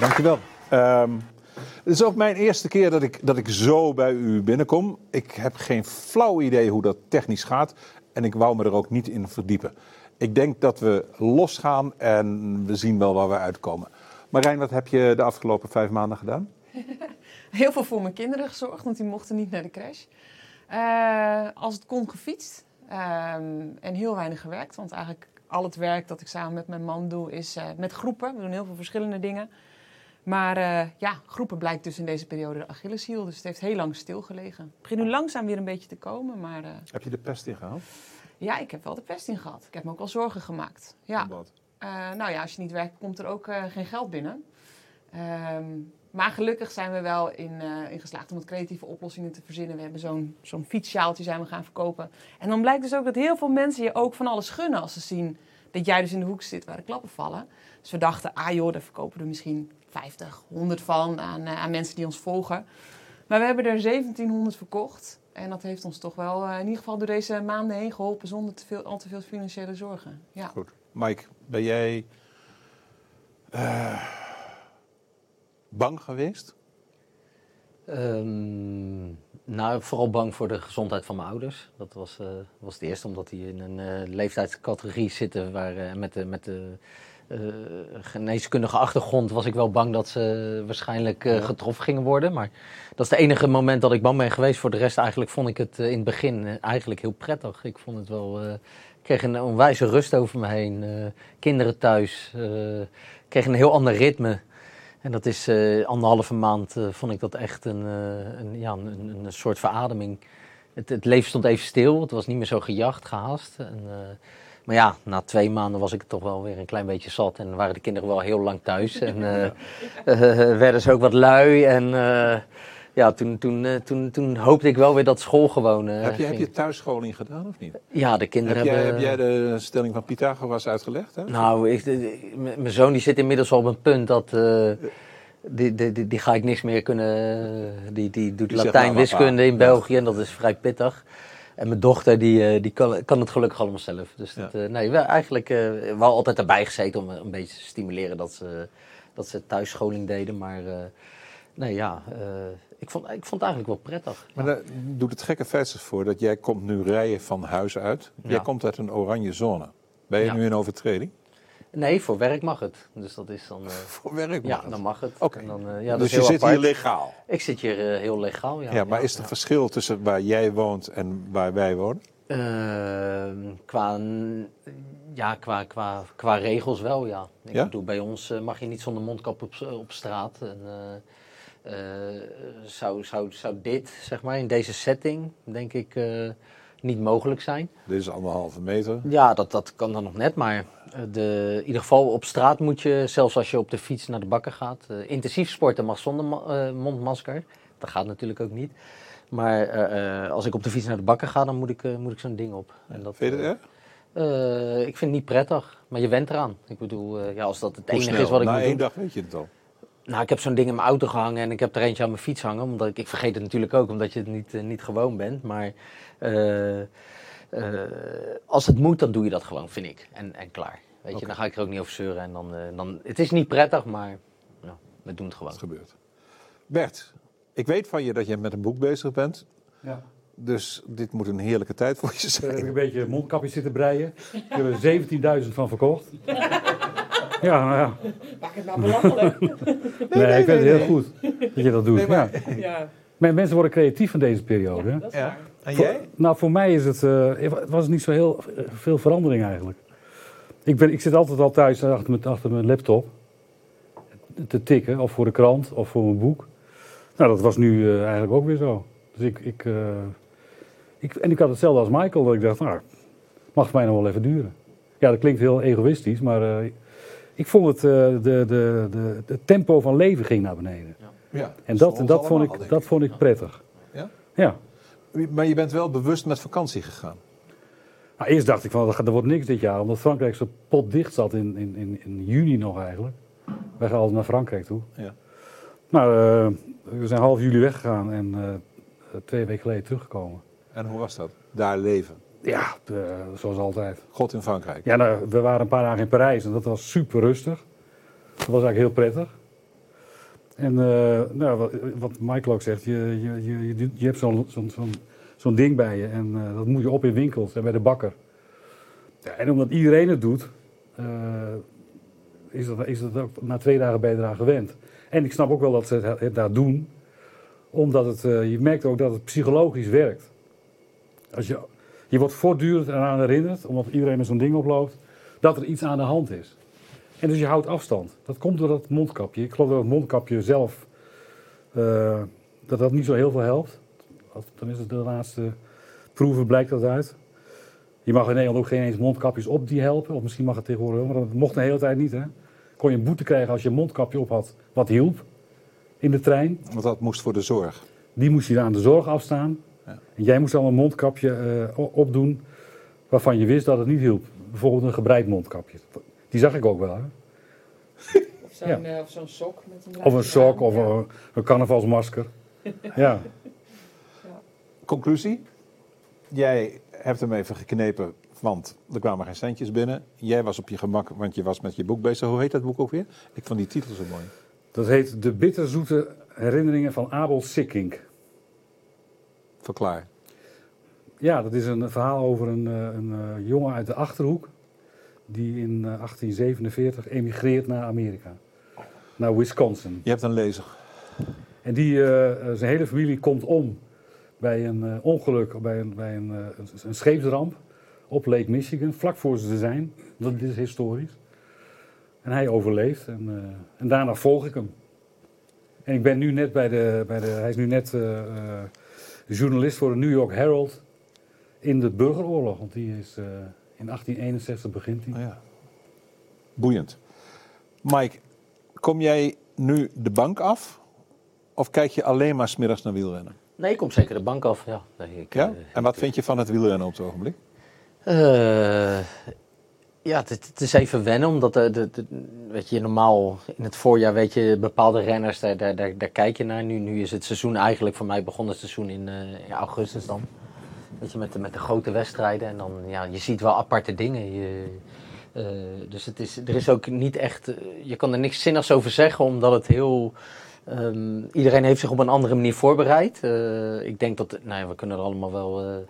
Dankjewel. Ehm het is ook mijn eerste keer dat ik, dat ik zo bij u binnenkom. Ik heb geen flauw idee hoe dat technisch gaat. En ik wou me er ook niet in verdiepen. Ik denk dat we losgaan en we zien wel waar we uitkomen. Marijn, wat heb je de afgelopen vijf maanden gedaan? Heel veel voor mijn kinderen gezorgd, want die mochten niet naar de crash. Eh, als het kon gefietst ehm, en heel weinig gewerkt. Want eigenlijk al het werk dat ik samen met mijn man doe is uh, met groepen. We doen heel veel verschillende dingen. Maar uh, ja, groepen blijkt dus in deze periode de Achilleshiel. Dus het heeft heel lang stilgelegen. Het begint nu langzaam weer een beetje te komen. Maar, uh, heb je de pest ingehaald? Ja, ik heb wel de pest ingehaald. Ik heb me ook wel zorgen gemaakt. Ja. Wat? Uh, nou ja, als je niet werkt, komt er ook geen geld binnen. Um, maar gelukkig zijn we wel in, in, geslaagd om wat creatieve oplossingen te verzinnen. We hebben zo'n zo'n fietssjaaltje zijn we gaan verkopen. En dan blijkt dus ook dat heel veel mensen je ook van alles gunnen als ze zien dat jij dus in de hoek zit waar de klappen vallen. Dus we dachten, ah joh, daar verkopen we misschien 50, 100 van aan, uh, aan, mensen die ons volgen. Maar we hebben er 1700 verkocht. En dat heeft ons toch wel uh, in ieder geval door deze maanden heen geholpen zonder te veel, al te veel financiële zorgen. Ja. Goed. Mike, ben jij uh, bang geweest? Um, nou, vooral bang voor de gezondheid van mijn ouders. Dat was, was het eerste, omdat die in een leeftijdscategorie zitten waar, met de. Met de uh, geneeskundige achtergrond was ik wel bang dat ze waarschijnlijk uh, getroffen gingen worden. Maar dat is het enige moment dat ik bang ben geweest. Voor de rest eigenlijk vond ik het uh, in het begin eigenlijk heel prettig. Ik vond het wel... ik kreeg een onwijze rust over me heen. kinderen thuis. Ik kreeg een heel ander ritme. En dat is anderhalve maand vond ik dat echt een, een ja, een, een, soort verademing. Het, het, leven stond even stil. Het was niet meer zo gejaagd, gehaast. En, maar ja, na twee maanden was ik toch wel weer een klein beetje zat. En waren de kinderen wel heel lang thuis. En uh, uh, werden ze ook wat lui. En uh, ja, toen, toen, toen, toen hoopte ik wel weer dat school gewoon heb, je, heb je thuisscholing gedaan of niet? Ja, de kinderen heb jij, hebben... Heb jij de stelling van Pythagoras uitgelegd? Hè? Nou, ik, mijn zoon die zit inmiddels al op een punt dat... Die, die, die, die, ga ik niks meer kunnen. Die, die doet Die Latijn, zegt, nou, in België en dat is vrij pittig. En mijn dochter die, eh, die kan, kan het gelukkig allemaal zelf. Dus dat, Ja. eh, nee, we eigenlijk eh, wel altijd erbij gezeten om een beetje te stimuleren dat ze, dat ze thuisscholing deden. Maar nee, ja, ik, vond, ik vond het eigenlijk wel prettig. Maar daar doet het gekke feit zich voor dat jij komt nu rijden van huis uit. Jij Ja. komt uit een oranje zone. Ben je Ja. nu in overtreding? Nee, voor werk mag het. Dus dat is dan. eh, Voor werk mag ja, het. dan mag het. Oké. Dan, eh, ja, dat dus je zit hier legaal. Ik zit hier eh, heel legaal. Ja, Ja, maar ja, is er ja. verschil tussen waar jij woont en waar wij wonen? Ehm, qua, ja, qua, qua, qua regels wel, ja. Ik Ja? bedoel, bij ons mag je niet zonder mondkap op, op straat. En, zou, zou, zou dit, zeg maar, in deze setting, denk ik, niet mogelijk zijn. Dit is anderhalve meter. Ja, dat, dat kan dan nog net, maar eh, de, in ieder geval op straat moet je, zelfs als je op de fiets naar de bakker gaat, eh, intensief sporten mag zonder ma- eh, mondmasker. Dat gaat natuurlijk ook niet. Maar als ik op de fiets naar de bakker ga, dan moet ik, moet ik zo'n ding op. En dat, Vind je het erg? ik vind het niet prettig, maar je went eraan. Ik bedoel, ja, als dat het Hoe enige snel? is wat ik Na moet één doen. dag weet je het al. Nou, ik heb zo'n ding in mijn auto gehangen en ik heb er eentje aan mijn fiets hangen. Omdat ik, ik vergeet het natuurlijk ook, omdat je het niet, niet gewoon bent. Maar als het moet, dan doe je dat gewoon, vind ik. En, en klaar. Weet je, dan ga ik er ook niet over zeuren. En dan, eh, dan, het is niet prettig, maar ja, we doen het gewoon. Wat gebeurt. Bert, ik weet van je dat je met een boek bezig bent. Ja. Dus dit moet een heerlijke tijd voor je Daar heb ik zijn. een beetje mondkapjes zitten breien. Ik heb er 17.000 van verkocht. Ja, nou ja. Maak het nou belachelijk. Nee, nee, ik vind het heel nee. goed dat je dat doet. Nee, maar- ja. ja, Men- Mensen worden creatief in deze periode. hè. dat is Ja. waar. En Voor- jij? nou, voor mij is het, eh, het was niet zo heel veel verandering eigenlijk. Ik, ben, ik zit altijd al thuis achter mijn, achter mijn laptop te tikken, of voor de krant, of voor mijn boek. Nou, dat was nu eh, eigenlijk ook weer zo. Dus ik, ik, eh, ik, en ik had hetzelfde als Michael, dat ik dacht, nou, mag voor mij nog wel even duren. Ja, dat klinkt heel egoïstisch, maar eh, ik vond het, eh, de, de, de, het tempo van leven ging naar beneden. Ja. En dat, dat, vond, ik, dat vond ik prettig. Ja? Ja. Maar je bent wel bewust met vakantie gegaan. Nou, eerst dacht ik van, dat gaat- er wordt niks dit jaar, omdat Frankrijk zo potdicht zat in, in, in, in juni nog eigenlijk. Wij gaan altijd naar Frankrijk toe. Ja. Nou, eh, we zijn half juli weggegaan en eh, twee weken geleden teruggekomen. En hoe was dat? Daar leven. Ja, eh, zoals altijd. God in Frankrijk. Ja, nou, we waren een paar dagen in Parijs en dat was super rustig. Dat was eigenlijk heel prettig. En eh, nou, wat, Michael ook zegt, je, je, je, je, hebt zo'n zo'n zo'n ding bij je en eh, dat moet je op in winkels en bij de bakker. Ja, en omdat iedereen het doet, eh, is, dat, is dat ook na twee dagen eraan gewend. En ik snap ook wel dat ze het, daar doen, omdat het, je merkt ook dat het psychologisch werkt. Als je, je wordt voortdurend eraan herinnerd, omdat iedereen met zo'n ding oploopt, dat er iets aan de hand is. En dus je houdt afstand. Dat komt door dat mondkapje. Ik geloof dat het mondkapje zelf, eh, dat dat niet zo heel veel helpt. Dan is het de laatste proeven blijkt dat uit. Je mag in Nederland ook geen eens mondkapjes op die helpen. Of misschien mag het tegenwoordig wel, maar dat mocht de hele tijd niet. Hè? Kon je een boete krijgen als je een mondkapje op had wat hielp in de trein. Want dat moest voor de zorg. Die moest je aan de zorg afstaan. Ja. En jij moest dan een mondkapje eh, opdoen waarvan je wist dat het niet hielp. Bijvoorbeeld een gebreid mondkapje. Die zag ik ook wel. Hè? Of zo'n eh, of zo'n sok met een Of een sok of Ja. een, een carnavalsmasker. Ja. Conclusie? Jij hebt hem even geknepen, want er kwamen geen centjes binnen. Jij was op je gemak, want je was met je boek bezig. Hoe heet dat boek ook weer? Ik vond die titel zo mooi. Dat heet De bitterzoete herinneringen van Abel Sikkink. Verklaar. Ja, dat is een verhaal over een, eh, een eh, jongen uit de Achterhoek. Die in eh, 1847 emigreert naar Amerika. Naar Wisconsin. Je hebt een lezer. En die, eh, eh, zijn hele familie komt om bij een eh, ongeluk, bij, een, bij een, eh, een, scheepsramp op Lake Michigan, vlak voor ze er zijn. Dat is historisch. En hij overleeft en, eh, en daarna volg ik hem. En ik ben nu net bij de, bij de hij is nu net eh, eh, journalist voor de New York Herald in de burgeroorlog. Want die is eh, in 1861 begint die. Oh ja. Boeiend. Mike, kom jij nu de bank af? Of kijk je alleen maar smiddags naar wielrennen? Nee, ik kom zeker de bank af. Ja. Nee, ik, Ja? eh, En wat vind je van het wielrennen op het ogenblik? Eh, ja, het, het is even wennen, omdat de, de, de- weet je, normaal in het voorjaar weet je bepaalde renners, daar, daar, daar, daar kijk je naar. Nu, nu is het seizoen eigenlijk voor mij begonnen het seizoen in, eh, in augustus dan. Met de, met de grote wedstrijden en dan, ja, je ziet wel aparte dingen. Je, eh, dus het is, er is ook niet echt, eh, je kan er niks zinnigs over zeggen, omdat het heel... ehm, iedereen heeft zich op een andere manier voorbereid. Eh, ik denk dat, nou ja, we kunnen er allemaal wel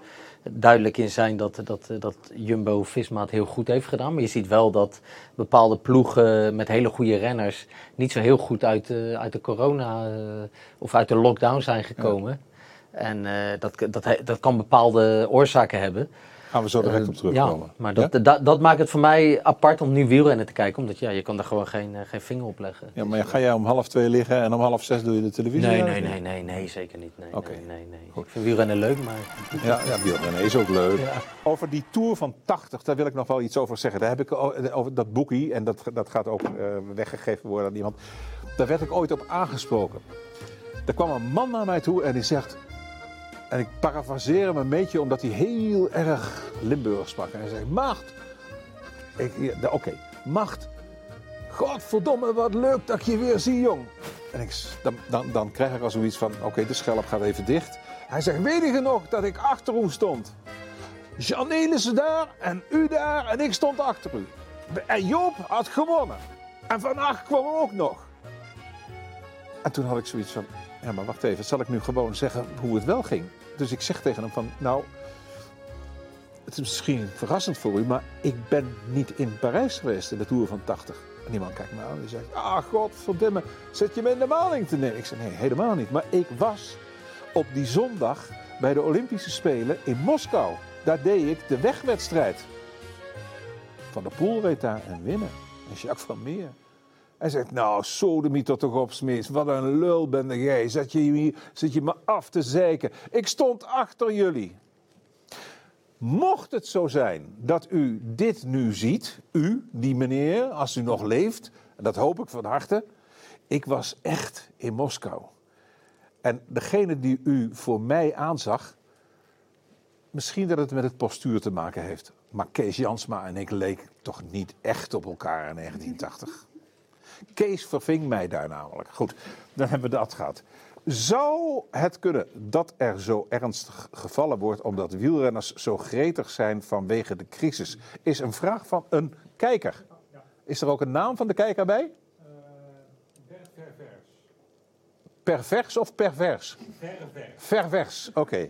duidelijk in zijn dat, dat, dat Jumbo-Visma het heel goed heeft gedaan. Maar je ziet wel dat bepaalde ploegen met hele goede renners niet zo heel goed uit, de uit de corona of uit de lockdown zijn gekomen. En eh, dat, dat, dat kan bepaalde oorzaken hebben. Gaan we zo direct Eh, op terugkomen. Ja, maar dat, dat, dat maakt het voor mij apart om nu wielrennen te kijken. Omdat ja, je kan daar gewoon geen, eh, geen vinger op leggen. Ja, maar ga jij om half twee liggen en om half zes doe je de televisie? Nee, nee, nee, nee, nee, zeker niet. Nee, Oké. nee, nee, nee. Goed. Ik vind wielrennen leuk, maar... Ja, ja wielrennen is ook leuk. Ja. Over die Tour van 80, daar wil ik nog wel iets over zeggen. Daar heb ik over dat boekie, en dat, dat gaat ook weggegeven worden aan iemand. Daar werd ik ooit op aangesproken. Er kwam een man naar mij toe en die zegt... En ik parafraseer hem een beetje omdat hij heel erg Limburg sprak. En hij zei, Macht. Da- Oké, Macht. Godverdomme, wat leuk dat ik je weer zie, jong. En ik, dan, dan, dan krijg ik al zoiets van, oké, de schelp gaat even dicht. Hij zegt, weet je nog dat ik achter u stond? Jan Elissen daar en u daar en ik stond achter u. En Joop had gewonnen. En Van Acht kwam ook nog. En toen had ik zoiets van, ja maar wacht even, zal ik nu gewoon zeggen hoe het wel ging? Dus ik zeg tegen hem van, nou, het is misschien verrassend voor u, maar ik ben niet in Parijs geweest in de Tour van 80. En die man kijkt me aan en die zegt, ah godverdomme, zet je me in de maling te nemen? Ik zeg, nee, helemaal niet. Maar ik was op die zondag bij de Olympische Spelen in Moskou. Daar deed ik de wegwedstrijd. Van der Poel reed daar en winnen. En Jacques van Meer. Hij zegt, nou, sodemieter toch op, Smees. Wat een lul ben jij. Zet je, hier, zit je me af te zeiken. Ik stond achter jullie. Mocht het zo zijn dat u dit nu ziet, u, die meneer, als u nog leeft, en dat hoop ik van harte, ik was echt in Moskou. En degene die u voor mij aanzag, misschien dat het met het postuur te maken heeft. Maar Kees Jansma en ik leken toch niet echt op elkaar in 1980. Kees verving mij daar namelijk. Goed, dan hebben we dat gehad. Zou het kunnen dat er zo ernstig gevallen wordt omdat wielrenners zo gretig zijn vanwege de crisis? Is een vraag van een kijker. Is er ook een naam van de kijker bij? Ververs. pervers of pervers? Pervers, oké.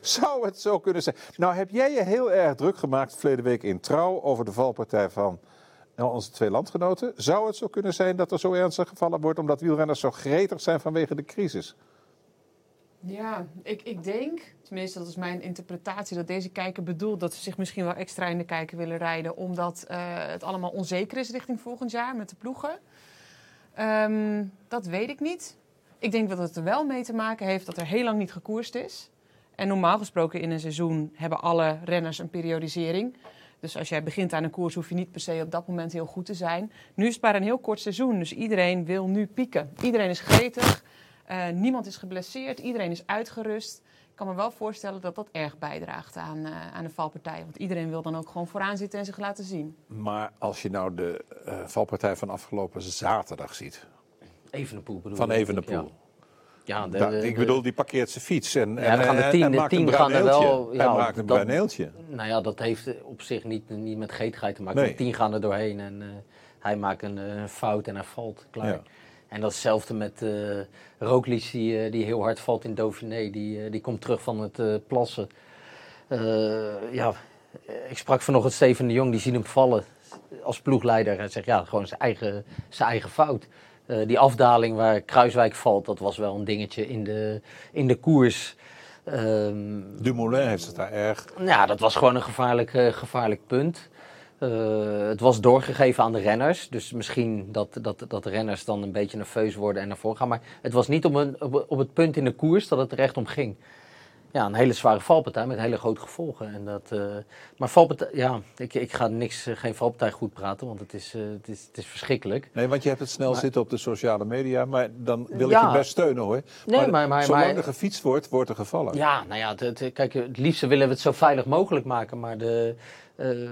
Zou het zo kunnen zijn? Nou, heb jij je heel erg druk gemaakt verleden week in Trouw over de valpartij van onze twee landgenoten. Zou het zo kunnen zijn dat er zo ernstig gevallen wordt omdat wielrenners zo gretig zijn vanwege de crisis? Ja, ik, ik denk, tenminste dat is mijn interpretatie, dat deze kijker bedoelt dat ze zich misschien wel extra in de kijker willen rijden, omdat eh, het allemaal onzeker is richting volgend jaar met de ploegen. Ehm, dat weet ik niet. Ik denk dat het er wel mee te maken heeft dat er heel lang niet gekoerst is. En normaal gesproken in een seizoen hebben alle renners een periodisering. Dus als jij begint aan een koers, hoef je niet per se op dat moment heel goed te zijn. Nu is het maar een heel kort seizoen, dus iedereen wil nu pieken. Iedereen is gretig, uh, niemand is geblesseerd, iedereen is uitgerust. Ik kan me wel voorstellen dat dat erg bijdraagt aan, uh, aan de valpartij. Want iedereen wil dan ook gewoon vooraan zitten en zich laten zien. Maar als je nou de uh, valpartij van afgelopen zaterdag ziet. Evenepoel bedoel Van Evenepoel. Ja. Ja, de, de- ik de- bedoel, die parkeert zijn fiets en, Ja, en, gaan de en- tien- en de maakt een tien gaan er wel- ja, Hij maakt een dat- bruineeltje. Nou ja, dat heeft op zich niet, niet met geetigheid te maken. Nee. Want tien gaan er doorheen en eh, hij maakt een eh, fout en hij valt. Klaar. Ja. En dat is hetzelfde met eh Roglic, die, eh, die heel hard valt in Dauphiné. Die, eh, die komt terug van het eh, plassen. Eh, ja, eh, ik sprak vanochtend Steven de Jong, die zien hem vallen als ploegleider. Hij zegt, ja, gewoon zijn eigen, zijn eigen fout. Eh, die afdaling waar Kruiswijk valt, dat was wel een dingetje in de, in de koers. Ehm, Dumoulin heeft het daar erg. ja, dat was gewoon een gevaarlijk, eh, gevaarlijk punt. Eh, het was doorgegeven aan de renners. Dus misschien dat, dat, dat de renners dan een beetje nerveus worden en naar voren gaan. Maar het was niet op, een, op, op het punt in de koers dat het er echt om ging. Ja, een hele zware valpartij met hele grote gevolgen. En dat, eh, maar valpartij, ja, ik, ik ga niks, eh, geen valpartij goed praten, want het is, eh, het is, het is verschrikkelijk. Nee, want je hebt het snel Maar- zitten op de sociale media, maar dan wil ik je best steunen hoor. Nee, maar- maar- zolang maar- er gefietst wordt, wordt er gevallen. Ja, nou ja, het, het- kijk, het liefste willen we het zo veilig mogelijk maken. Maar de, eh,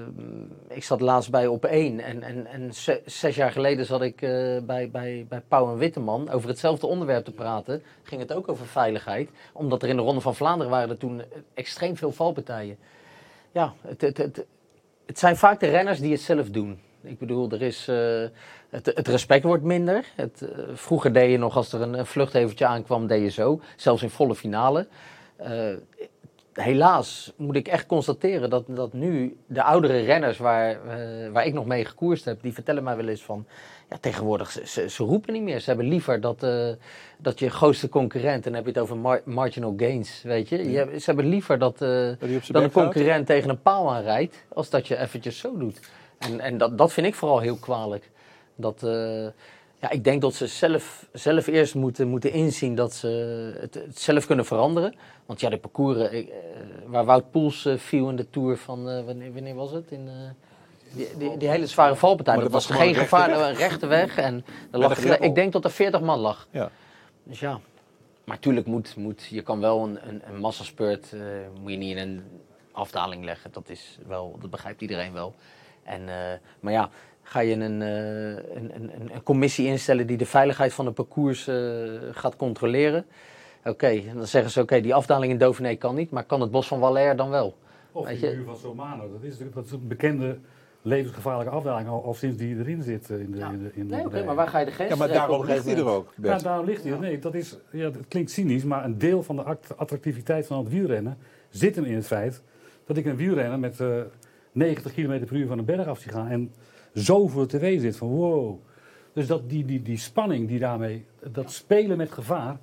ik zat laatst bij op één. En, en, en ze- zes jaar geleden zat ik eh, bij, bij, bij Pauw en Witteman over hetzelfde onderwerp te praten. Ging het ook over veiligheid. Omdat er in de Ronde van Vlaanderen waren er toen extreem veel valpartijen. Ja, het, het, het, het zijn vaak de renners die het zelf doen. Ik bedoel, er is, eh, het, het respect wordt minder. Het, eh, vroeger deed je nog, als er een, een vluchtevertje aankwam, deed je zo. Zelfs in volle finale. Eh, helaas moet ik echt constateren dat, dat nu de oudere renners waar, eh, waar ik nog mee gekoerst heb, die vertellen mij wel eens van, ja, tegenwoordig, ze, ze, ze roepen niet meer. Ze hebben liever dat, eh, dat je grootste concurrent, en dan heb je het over mar- marginal gains, weet je. je ze hebben liever dat, eh, dat een gaat? concurrent tegen een paal aanrijdt, als dat je eventjes zo doet. En, en dat, dat vind ik vooral heel kwalijk. Dat, ja, ik denk dat ze zelf, zelf eerst moeten, moeten inzien dat ze het, het zelf kunnen veranderen. Want ja, de parcours eh, eh, waar Wout Poels eh, viel in de Tour van, wanneer, wanneer was het? In, die, die, die hele zware valpartij, Maar dat was, geen rechte gevaar, een rechte weg. En lag, ik denk dat er 40 man lag. Ja. Dus ja, maar natuurlijk moet, moet je kan wel een, een, een massaspurt, eh, moet je niet in een afdaling leggen. Dat, is wel, dat begrijpt iedereen wel. En, maar ja, ga je een, eh, een, een, een- een commissie instellen die de veiligheid van het parcours eh, gaat controleren. Oké, en dan zeggen ze oké, die afdaling in Dauphiné kan niet, maar kan het bos van Valère dan wel? Of Weet de je- muur van Somano. Dat is, natuurlijk- dat is een bekende levensgevaarlijke afdaling. Al, al sinds die erin zit eh, in de, Ja. in de, in de Nee, oké, maar waar ga je de grens ja, maar daarom ligt hij gegeven er ook, Ja, Bert. daarom ligt hij. Nee, dat is, ja, het klinkt cynisch, maar een deel van de act- attractiviteit van het wielrennen zit hem in het feit dat ik een wielrenner met eh 90 km per uur van een berg af zie gaan en zoveel tv zit van wow. Dus dat, die, die, die spanning die daarmee, dat spelen met gevaar,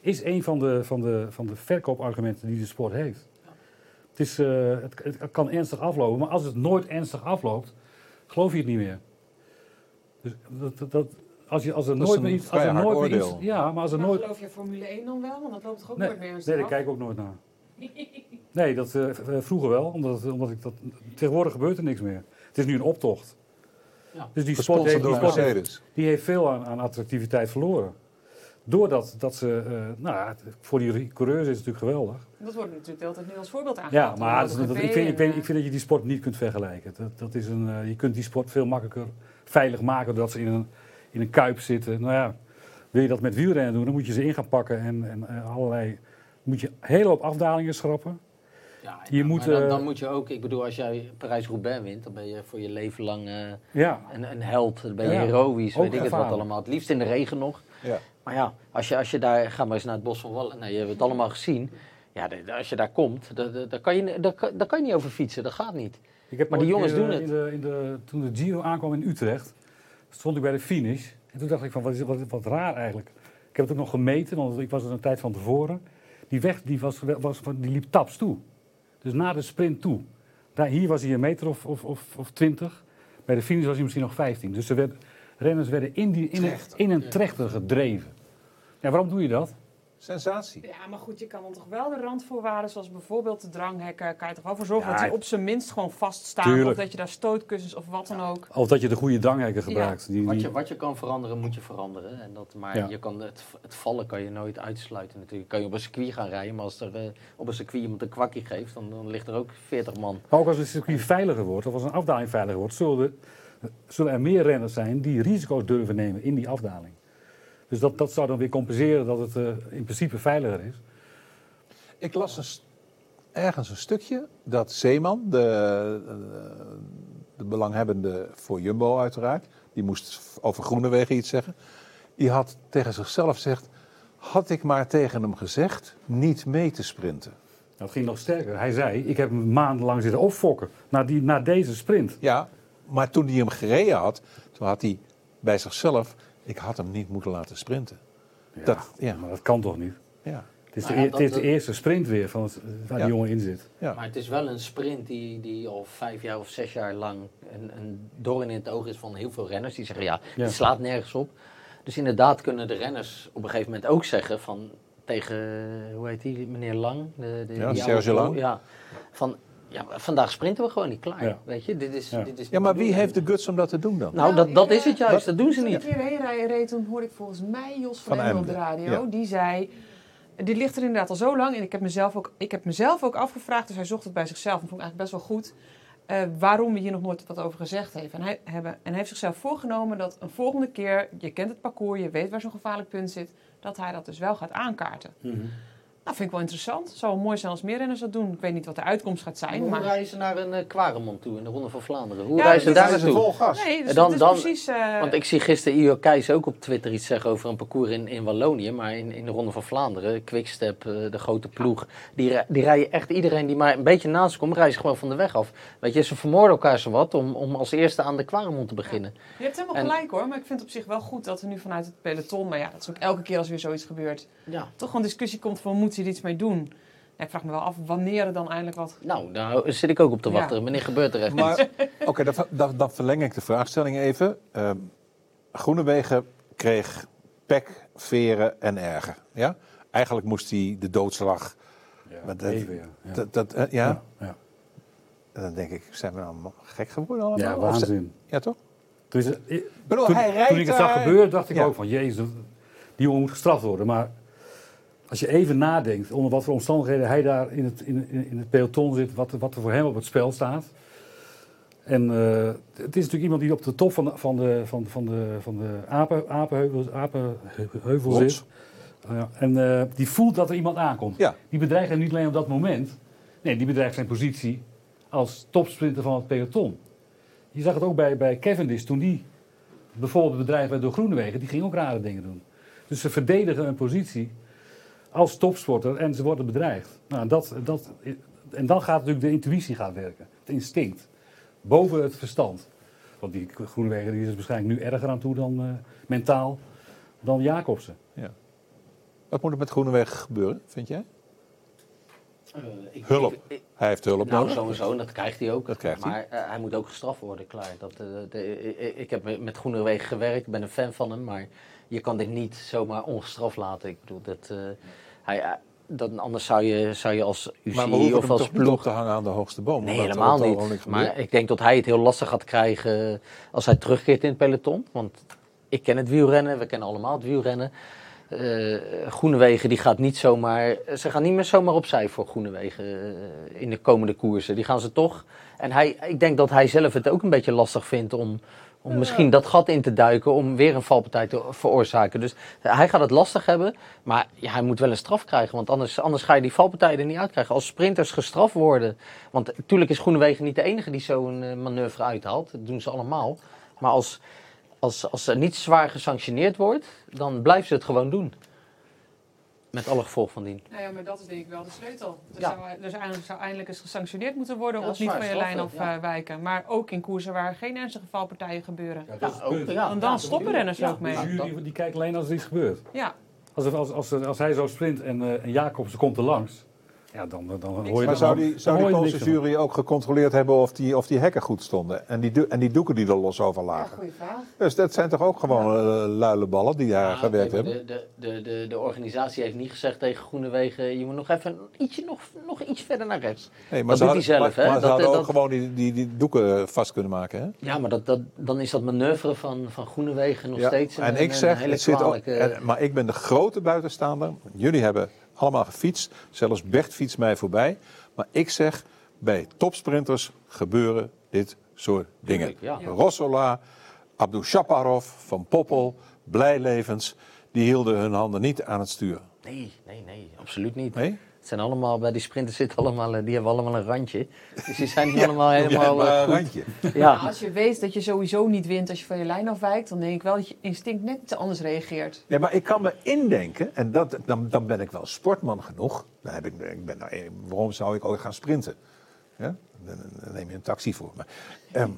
is een van de, van de, van de verkoopargumenten die de sport heeft. Het, is, eh, het, het kan ernstig aflopen, maar als het nooit ernstig afloopt, geloof je het niet meer. Dus dat, dat, dat- als, je, als er nooit meer iets. Als er nooit meer iets ja, maar als er Maar nooit. geloof je Formule 1 dan wel? Want dat loopt toch ook Nee, nooit meer eens nee, daar af? kijk ik ook nooit naar. Nee, dat eh, eh, vroeger wel, omdat, omdat ik dat. Tegenwoordig gebeurt er niks meer. Het is nu een optocht. Ja. Dus die sport, heeft, die, sport heeft, Mercedes. die heeft veel aan, aan attractiviteit verloren. Doordat dat ze. eh, nou, ja, voor die coureurs is het natuurlijk geweldig. Dat wordt natuurlijk de hele tijd nu als voorbeeld Ja, aangehaald. maar dat- dat- ik, vind, ik, vind, ik vind dat je die sport niet kunt vergelijken. Dat, dat is een, eh, je kunt die sport veel makkelijker veilig maken doordat ze in een, in een kuip zitten. Nou ja, wil je dat met wielrennen doen, dan moet je ze in gaan pakken en, en eh, allerlei. Moet je een hele hoop afdalingen schrappen. Ja, Je ja, moet, maar dan, eh, dan moet je ook, ik bedoel, als jij Parijs-Roubaix wint, dan ben je voor je leven lang eh, Ja, een, een held. Dan ben je Ja, heroïsch, ook weet ik het wat allemaal. Het liefst in de regen nog. Ja. Maar ja, als je, als je daar, ga maar eens naar het bos van Wallen. Nee, je hebt het allemaal gezien. Ja, de- de- als je daar komt, da- da- daar kan, je, daar, kan- daar kan je niet over fietsen. Dat gaat niet. Ik heb Maar die jongens doen het. In de, in de, toen de Giro aankwam in Utrecht, stond ik bij de finish. En toen dacht ik van, wat, is, wat, wat raar eigenlijk. Ik heb het ook nog gemeten, want ik was er een tijd van tevoren. Die weg die was, was, van- die liep taps toe. Dus na de sprint toe. Daar, hier was hij een meter of, of, of, of 20. Bij de finish was hij misschien nog 15. Dus er werd, renners werden in, die, in, een, in een trechter gedreven. Ja, waarom doe je dat? Sensatie. Ja, maar goed, je kan dan toch wel de randvoorwaarden, zoals bijvoorbeeld de dranghekken, kan je toch wel voor zorgen Ja, dat die op zijn minst gewoon vaststaan. Tuurlijk. Of dat je daar stootkussens of wat dan ook. Of dat je de goede dranghekken gebruikt. Die, Wat je, wat je kan veranderen, moet je veranderen. En dat, maar Ja. je kan het, het vallen kan je nooit uitsluiten natuurlijk. Kan je op een circuit gaan rijden, maar als er eh, op een circuit iemand een kwakje geeft, dan, dan ligt er ook 40 man. Maar ook als een circuit veiliger wordt, of als een afdaling veiliger wordt, zullen, zullen er meer renners zijn die risico's durven nemen in die afdaling. Dus dat, dat zou dan weer compenseren dat het eh, in principe veiliger is. Ik las een ergens een stukje dat Zeeman, de, eh, de belanghebbende voor Jumbo uiteraard, die moest over Groenewegen iets zeggen. Die had tegen zichzelf gezegd, had ik maar tegen hem gezegd niet mee te sprinten. Dat ging nog sterker. Hij zei, ik heb hem maandenlang zitten opfokken naar, die, naar deze sprint. Ja, maar toen hij hem gereden had, toen had hij bij zichzelf, ik had hem niet moeten laten sprinten. Ja, Dat- ja. Maar dat kan toch niet? Ja, Het is, de, ja, dat- het is de dat- eerste sprint weer van het, waar Ja. die jongen in zit. ja. Maar het is wel een sprint die, die al vijf jaar of zes jaar lang een, een doorn in het oog is van heel veel renners. Die zeggen, ja, Ja. het slaat nergens op. Dus inderdaad kunnen de renners op een gegeven moment ook zeggen van tegen, hoe heet die, meneer Lang? De, de, Ja, die Serge oude- Lang. Ja, van, ja, vandaag sprinten we gewoon niet klaar. Ja. Weet je, dit is, Ja. dit is ja, maar wie heeft de guts om dat te doen dan? Nou, dat, dat is het juist, dat doen ze Toen niet. ik hierheen rij- reed, toen hoorde ik volgens mij Jos van, Van Emden op de radio. ja. Die zei, dit ligt er inderdaad al zo lang. En ik heb mezelf ook, ik heb mezelf ook afgevraagd, dus hij zocht het bij zichzelf. En vond ik eigenlijk best wel goed. eh, waarom we hier nog nooit wat over gezegd heeft. En hij, hebben, en hij heeft zichzelf voorgenomen dat een volgende keer, je kent het parcours, je weet waar zo'n gevaarlijk punt zit, dat hij dat dus wel gaat aankaarten. Nou, vind ik wel interessant. Het zou mooi zijn als meer renners dat doen. Ik weet niet wat de uitkomst gaat zijn. Hoe Maar... rijden ze naar een uh, Quaremont toe in de Ronde van Vlaanderen? Hoe Ja, dit daar naartoe? vol gas. Nee, dus dan- dan- precies... eh, Want ik zie gisteren Io Keijs ook op Twitter iets zeggen over een parcours in, in Wallonië. Maar in, in de Ronde van Vlaanderen, Quickstep, eh, de grote ploeg. Die, die rijden echt iedereen die maar een beetje naast komt, rijdt gewoon van de weg af. Weet je, ze vermoorden elkaar zo wat om, om als eerste aan de Quaremont te beginnen. Je hebt helemaal En- gelijk hoor, maar ik vind het op zich wel goed dat er nu vanuit het peloton, maar ja, dat is ook elke keer als er weer zoiets gebeurt, Ja. toch gewoon discussie komt van moet je er iets mee doen? Ja, ik vraag me wel af wanneer er dan eindelijk wat. Nou, daar zit ik ook op te wachten. Ja. Wanneer gebeurt er echt? Maar oké, dan, dan, dan verleng ik de vraagstelling even. Ehm Groenewegen kreeg pek, veren en erger. Ja? Eigenlijk moest hij de doodslag. Ja, dat- even, ja. Ja. Dat, dat, eh, ja? Ja, ja. En dan denk ik, zijn we nou gek geworden allemaal? Ja, Of waanzin. Ja, toch? Dus, eh, ik- bedoel, toen, hij rijdt toen ik het zag daar- gebeuren, dacht ik Ja. ook van, jezus, dat- die jongen moet gestraft worden. Maar als je even nadenkt onder wat voor omstandigheden hij daar in het, in, in het peloton zit, wat, wat er voor hem op het spel staat. En eh, het is natuurlijk iemand die op de top van de, van de, van, van de, van de apen, apenheuvel, apenheuvel zit. Ja, en eh, die voelt dat er iemand aankomt. Ja. Die bedreigt hem niet alleen op dat moment. Nee, die bedreigt zijn positie als topsprinter van het peloton. Je zag het ook bij, bij Cavendish toen die bijvoorbeeld bedreigd werd door Groenewegen. Die ging ook rare dingen doen. Dus ze verdedigen een positie als topsporter en ze worden bedreigd. Nou, dat, dat, en dan gaat natuurlijk de intuïtie gaan werken. Het instinct. Boven het verstand. Want die Groenewegen die is waarschijnlijk nu erger aan toe dan eh, mentaal dan Jacobsen. Wat moet er met Groenewegen gebeuren, vind jij? Eh, ik- Hulp. ik- ik- Hij heeft hulp Nou, nodig. sowieso, en dat krijgt hij ook. Dat krijgt hij. maar eh, hij moet ook gestraft worden, klaar. Dat, eh, de, ik- ik heb met Groenewegen gewerkt, ik ben een fan van hem, maar je kan dit niet zomaar ongestraft laten. Ik bedoel, dat, eh, hij, eh, dat, anders zou je, zou je als UCI Maar we of als niet ploeg... te hangen aan de hoogste boom? Nee, helemaal niet. Maar ik denk dat hij het heel lastig gaat krijgen als hij terugkeert in het peloton. Want ik ken het wielrennen, we kennen allemaal het wielrennen. Eh Groenewegen die gaat niet zomaar, ze gaan niet meer zomaar opzij voor Groenewegen eh, in de komende koersen. Die gaan ze toch. En hij, ik denk dat hij zelf het ook een beetje lastig vindt om, Om misschien dat gat in te duiken om weer een valpartij te veroorzaken. Dus hij gaat het lastig hebben. Maar ja, hij moet wel een straf krijgen. Want anders, anders ga je die valpartij er niet uitkrijgen. Als sprinters gestraft worden. Want natuurlijk is Groenewegen niet de enige die zo'n eh, manoeuvre uithaalt. Dat doen ze allemaal. Maar als, als, als er niet zwaar gesanctioneerd wordt, dan blijven ze het gewoon doen. Met alle gevolgen van dien. Nou ja, maar dat is denk ik wel de sleutel. Er, Ja. zou, er zou, eigenlijk- zou eindelijk eens gesanctioneerd moeten worden Ja, of niet van je lijn straffen, af ja. eh, wijken. Maar ook in koersen waar geen ernstige valpartijen gebeuren. Ja, dat Ja, is het ook, punt. ja. Want dan stoppen renners Ja, ook mee. De jury die kijkt alleen als er iets gebeurt. Ja, Als, als, als, als hij zo sprint en, eh en Jacobsen komt er langs, ja, dan, dan, dan hoor je Maar zou die, zou die Poolse jury ook gecontroleerd hebben of die, of die hekken goed stonden? En die, en die doeken die er los over ja lagen? goede vraag. Dus dat zijn toch ook gewoon eh, luileballen die daar Ja, gewerkt hebben? De, de, de, de, de organisatie heeft niet gezegd tegen Groenewegen, je moet nog even ietsje, nog, nog iets verder naar rechts. Nee, dat ze doet hadden- hij zelf, Maar, hè? maar ze Dat- hadden ook dat- gewoon die, die, die doeken vast kunnen maken, hè? Ja, maar dat, dat, dan is dat manoeuvre van, van Groenewegen nog Ja, steeds een, en ik een zeg, hele het zit ook, en- maar ik ben de grote buitenstaander. Jullie hebben allemaal gefietst. Zelfs Bert fietst mij voorbij. Maar ik zeg, bij topsprinters gebeuren dit soort dingen. Ja. Rossola, Abdou Shaparov, Van Poppel, Blijlevens. Die hielden hun handen niet aan het stuur. Nee, nee, nee, absoluut niet. Nee? Het zijn allemaal, bij die sprinters zitten allemaal, eh, die hebben allemaal een randje. Dus die zijn niet Ja, allemaal helemaal Ja, eh, een goed. randje. Ja, Nou, als je weet dat je sowieso niet wint als je van je lijn afwijkt, dan denk ik wel dat je instinct net iets anders reageert. Nee, maar ik kan me indenken, en dat, dan, dan ben ik wel sportman genoeg. Dan heb ik, ik ben, nou, waarom zou ik ooit gaan sprinten? Ja? Dan, dan neem je een taxi voor me. Ehm,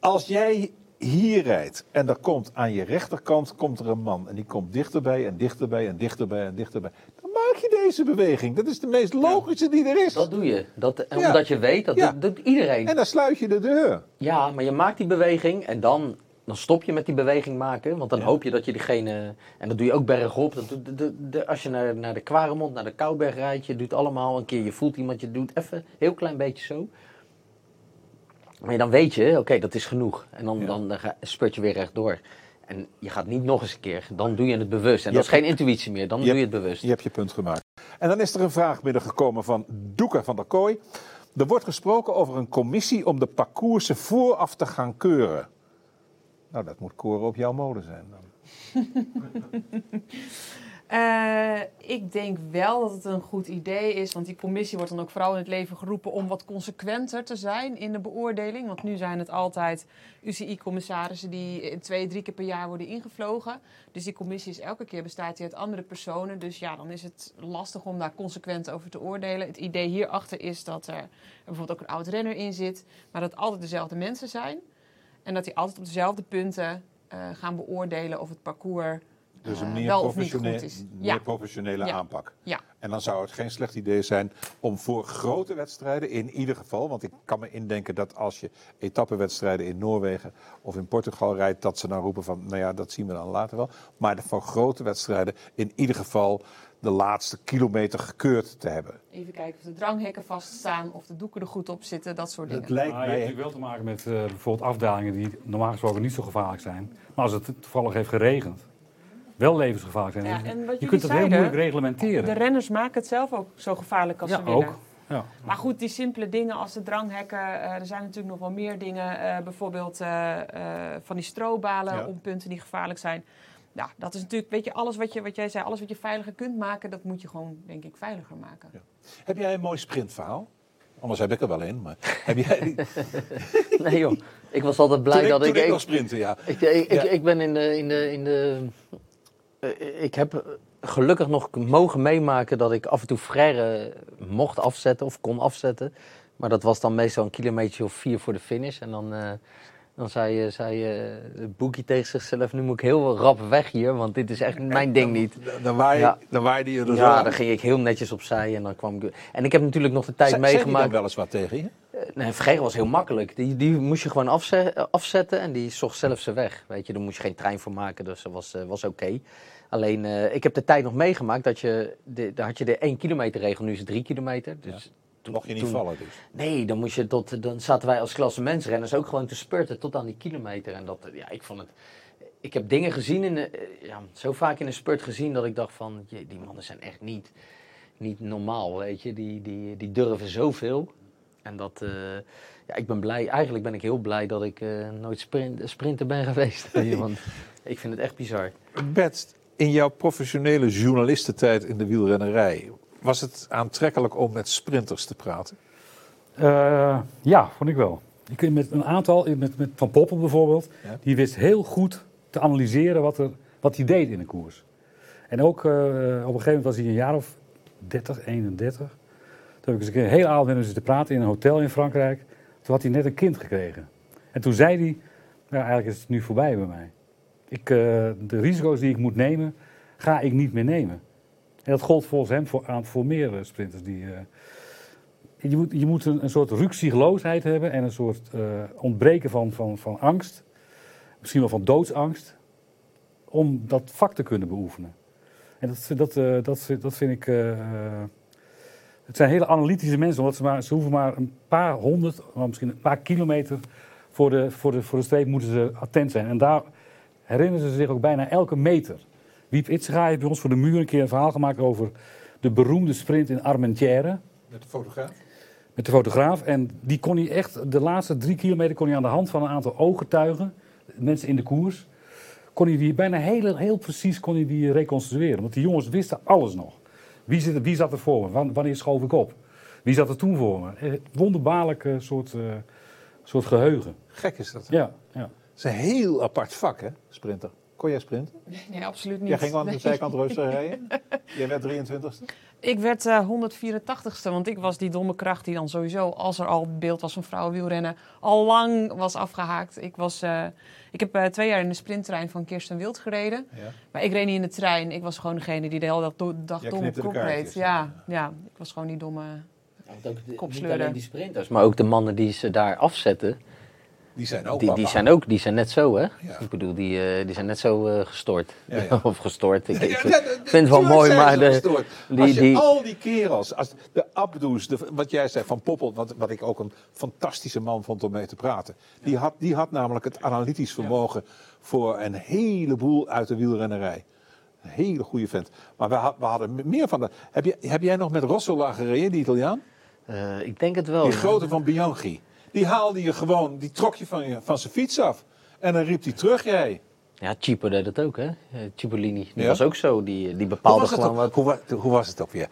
als jij hier rijdt en er komt aan je rechterkant komt er een man en die komt dichterbij en dichterbij en dichterbij en dichterbij. Maak je deze beweging. Dat is de meest logische die er is. dat doe je. Dat, Ja. Omdat je weet, dat doet, doet iedereen. En dan sluit je de deur. Ja, maar je maakt die beweging en dan, dan stop je met die beweging maken. Want dan Ja. hoop je dat je diegene... En dat doe je ook bergop. Dat de, de, de- als je naar, naar de Kwaremond, naar de Kouberg rijdt. Je doet allemaal een keer, je voelt iemand, je doet even een heel klein beetje zo. Maar dan weet je, oké, dat is genoeg. En dan, Ja. dan, dan spurt je weer rechtdoor. En je gaat niet nog eens een keer. Dan doe je het bewust. En Je dat is geen intuïtie meer. Dan je doe je het bewust. Je hebt je punt gemaakt. En dan is er een vraag binnengekomen van Doeke van der Kooi. Er wordt gesproken over een commissie om de parcoursen vooraf te gaan keuren. Nou, dat moet koren op jouw molen zijn dan. Eh, ik denk wel dat het een goed idee is, want die commissie wordt dan ook vooral in het leven geroepen om wat consequenter te zijn in de beoordeling. Want nu zijn het altijd UCI-commissarissen die twee, drie keer per jaar worden ingevlogen. Dus die commissie is elke keer bestaat die uit andere personen. Dus ja, dan is het lastig om daar consequent over te oordelen. Het idee hierachter is dat er bijvoorbeeld ook een oud renner in zit, maar dat altijd dezelfde mensen zijn. En dat die altijd op dezelfde punten eh, gaan beoordelen of het parcours Dus een eh, meer, wel of niet professione- goed is. meer Ja. professionele Ja. aanpak. Ja. En dan zou het geen slecht idee zijn om voor grote wedstrijden, in ieder geval, want ik kan me indenken dat als je etappenwedstrijden in Noorwegen of in Portugal rijdt, dat ze dan roepen van, nou ja, dat zien we dan later wel. Maar de- voor grote wedstrijden in ieder geval de laatste kilometer gekeurd te hebben. Even kijken of de dranghekken vaststaan, of de doeken er goed op zitten, dat soort dingen. Het lijkt Maar je hebt mij... natuurlijk wel te maken met eh, bijvoorbeeld afdalingen die normaal gesproken niet zo gevaarlijk zijn. Maar als het toevallig heeft geregend, wel levensgevaarlijk zijn. Ja, en wat je kunt dat heel moeilijk reglementeren. De renners maken het zelf ook zo gevaarlijk als ja, ze willen. ook. Ja. Maar goed, die simpele dingen als de dranghekken, eh, er zijn natuurlijk nog wel meer dingen. eh, bijvoorbeeld eh, eh, van die strobalen Ja. om punten die gevaarlijk zijn. Ja, dat is natuurlijk, weet je, alles wat, je, wat jij zei, alles wat je veiliger kunt maken, dat moet je gewoon, denk ik, veiliger maken. Ja. Heb jij een mooi sprintverhaal? Anders heb ik er wel een, maar heb jij... Nee joh, ik was altijd blij toen dat ik, ik... toen ik ik- nog sprinten, ja. Ik, ik, Ja. ik, ben in de. In de, in de ik heb gelukkig nog mogen meemaken dat ik af en toe Frère mocht afzetten of kon afzetten. Maar dat was dan meestal een kilometer of vier voor de finish. En dan, eh, dan zei, eh, zei eh, Boekie tegen zichzelf: Nu moet ik heel rap weg hier, want dit is echt mijn ding niet. Dan waai, Ja. dan waaide je er zo Ja, aan. dan ging ik heel netjes opzij en dan kwam ik. En ik heb natuurlijk nog de tijd Zei- zei die meegemaakt. dan wel eens wat tegen je? Eh, Nee, Vergeren was heel makkelijk. Die, die moest je gewoon afze- eh, afzetten en die zocht zelf zijn weg. Weet je, daar moest je geen trein voor maken, dus dat was, eh, was oké. Alleen, eh, ik heb de tijd nog meegemaakt dat je, de, daar had je de 1 kilometer regel, nu is het 3 kilometer. Dus toen, Mocht je niet toen- vallen dus. Nee, dan, moest je tot, dan zaten wij als klassementsrenners ook gewoon te spurten tot aan die kilometer. En dat, eh, ja, ik vond het... Ik heb dingen gezien, in de, eh, ja, zo vaak in een spurt gezien, dat ik dacht van, jee, die mannen zijn echt niet, niet normaal, weet je. Die, die, die durven zoveel. En dat, eh, ja, ik ben blij. Eigenlijk ben ik heel blij dat ik eh, nooit sprint, sprinter ben geweest. Want ik vind het echt bizar. Bert, in jouw professionele journalistentijd in de wielrennerij, was het aantrekkelijk om met sprinters te praten? Eh, ja, vond ik wel. Ik, met een aantal, met, met Van Poppel bijvoorbeeld, Ja. die wist heel goed te analyseren wat, er, wat hij deed in de koers. En ook eh, op een gegeven moment was hij een jaar of 30, 31. Toen heb ik eens een keer een hele avond met hem zitten praten in een hotel in Frankrijk. Toen had hij net een kind gekregen. En toen zei hij, nou eigenlijk is het nu voorbij bij mij. Ik, eh, de risico's die ik moet nemen, ga ik niet meer nemen. En dat gold volgens hem voor, voor meer sprinters die... eh, je moet, je moet een, soort ruksigloosheid hebben en een soort eh, ontbreken van, van, van angst. Misschien wel van doodsangst. Om dat vak te kunnen beoefenen. En dat, dat, dat, dat vind ik. het zijn hele analytische mensen, omdat ze, maar, ze hoeven maar een paar honderd, misschien een paar kilometer voor de, voor, de, voor de streep moeten ze attent zijn. En daar herinneren ze zich ook bijna elke meter. Wiep Itzega heeft bij ons voor de muur een keer een verhaal gemaakt over de beroemde sprint in Armentières Met de fotograaf? met de fotograaf. En die kon hij echt, de laatste drie kilometer kon hij aan de hand van een aantal ooggetuigen, mensen in de koers, kon hij die bijna heel, heel precies kon hij die reconstrueren. Want die jongens wisten alles nog. Wie, zit, wie zat er voor me? Wan- Wanneer schoof ik op? Wie zat er toen voor me? Eh, Wonderbaarlijk soort, eh, soort geheugen. Gek is dat. Ja. Het is een heel apart vak, hè, sprinter. Kon jij sprinten? Nee, absoluut niet. Jij ging aan de Nee. zijkant rustig rijden. Jij werd 23ste. Ik werd eh 184ste, want ik was die domme kracht die dan sowieso, als er al beeld was van vrouwenwielrennen, al lang was afgehaakt. Ik, was, eh, ik heb eh, twee jaar in de sprinttrein van Kirsten Wild gereden. Ja. Maar ik reed niet in de trein. Ik was gewoon degene die de hele dag, do- dag Jij dom op knipte de kop reed. Ja, ja, ik was gewoon die domme... Ook de, niet alleen die sprinters, maar ook de mannen die ze daar afzetten. Die zijn ook Die, die zijn ook die zijn net zo, hè? Ja. Ik bedoel, die, eh, die zijn net zo eh, gestoord. Ja, ja. of gestoord. Ik, vind, het wel mooi, maar ze de, gestoord. die- als je die- al die kerels, als de Abdoes, de, wat jij zei van Poppel, wat, wat ik ook een fantastische man vond om mee te praten. Die, had, die had namelijk het analytisch vermogen voor een heleboel uit de wielrennerij. Een hele goede vent. Maar we, had- we hadden meer van de. Heb, je, heb jij nog met Rossola gereden, die Italiaan? eh, ik denk het wel. Die grote van Bianchi. Die haalde je gewoon, die trok je van, je, van zijn fiets af. En dan riep hij terug, jij. Ja, Chipo deed het ook, hè? Eh, Cipollini. Die Ja? was ook zo. Die, die Hoe bepaalde gewoon wat... hoe, wa- hoe was het ook weer?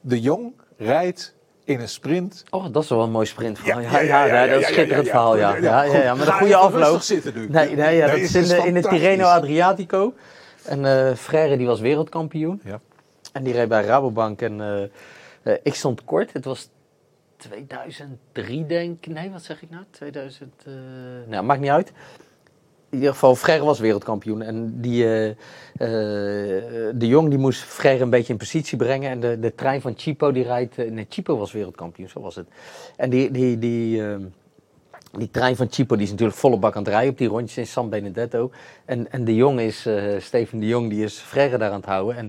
De Jong rijdt in een sprint Oh, dat is wel een mooi sprintverhaal. Ja, Ja, dat is een schitterend verhaal, ja. Ja, ja, met een goede afloop. zitten nu. Nee, nee, ja, dat is in, de, in het. Tirreno Adriatico. En eh Frère die was wereldkampioen. Ja. En die reed bij Rabobank. En eh, eh, ik stond kort. Het was 2003 denk ik. Nee, wat zeg ik nou? 2000... eh, nou, maakt niet uit. In ieder geval, Frère was wereldkampioen. En die, eh, eh, de Jong die moest Frère een beetje in positie brengen. En de, de trein van Chipo die rijdt... nee, Chipo was wereldkampioen, zo was het. En die... die, die eh, die trein van Chipo die is natuurlijk volle bak aan het rijden op die rondjes in San Benedetto. En, en de Jong is, Steven de Jong, die is Frère daar aan het houden. En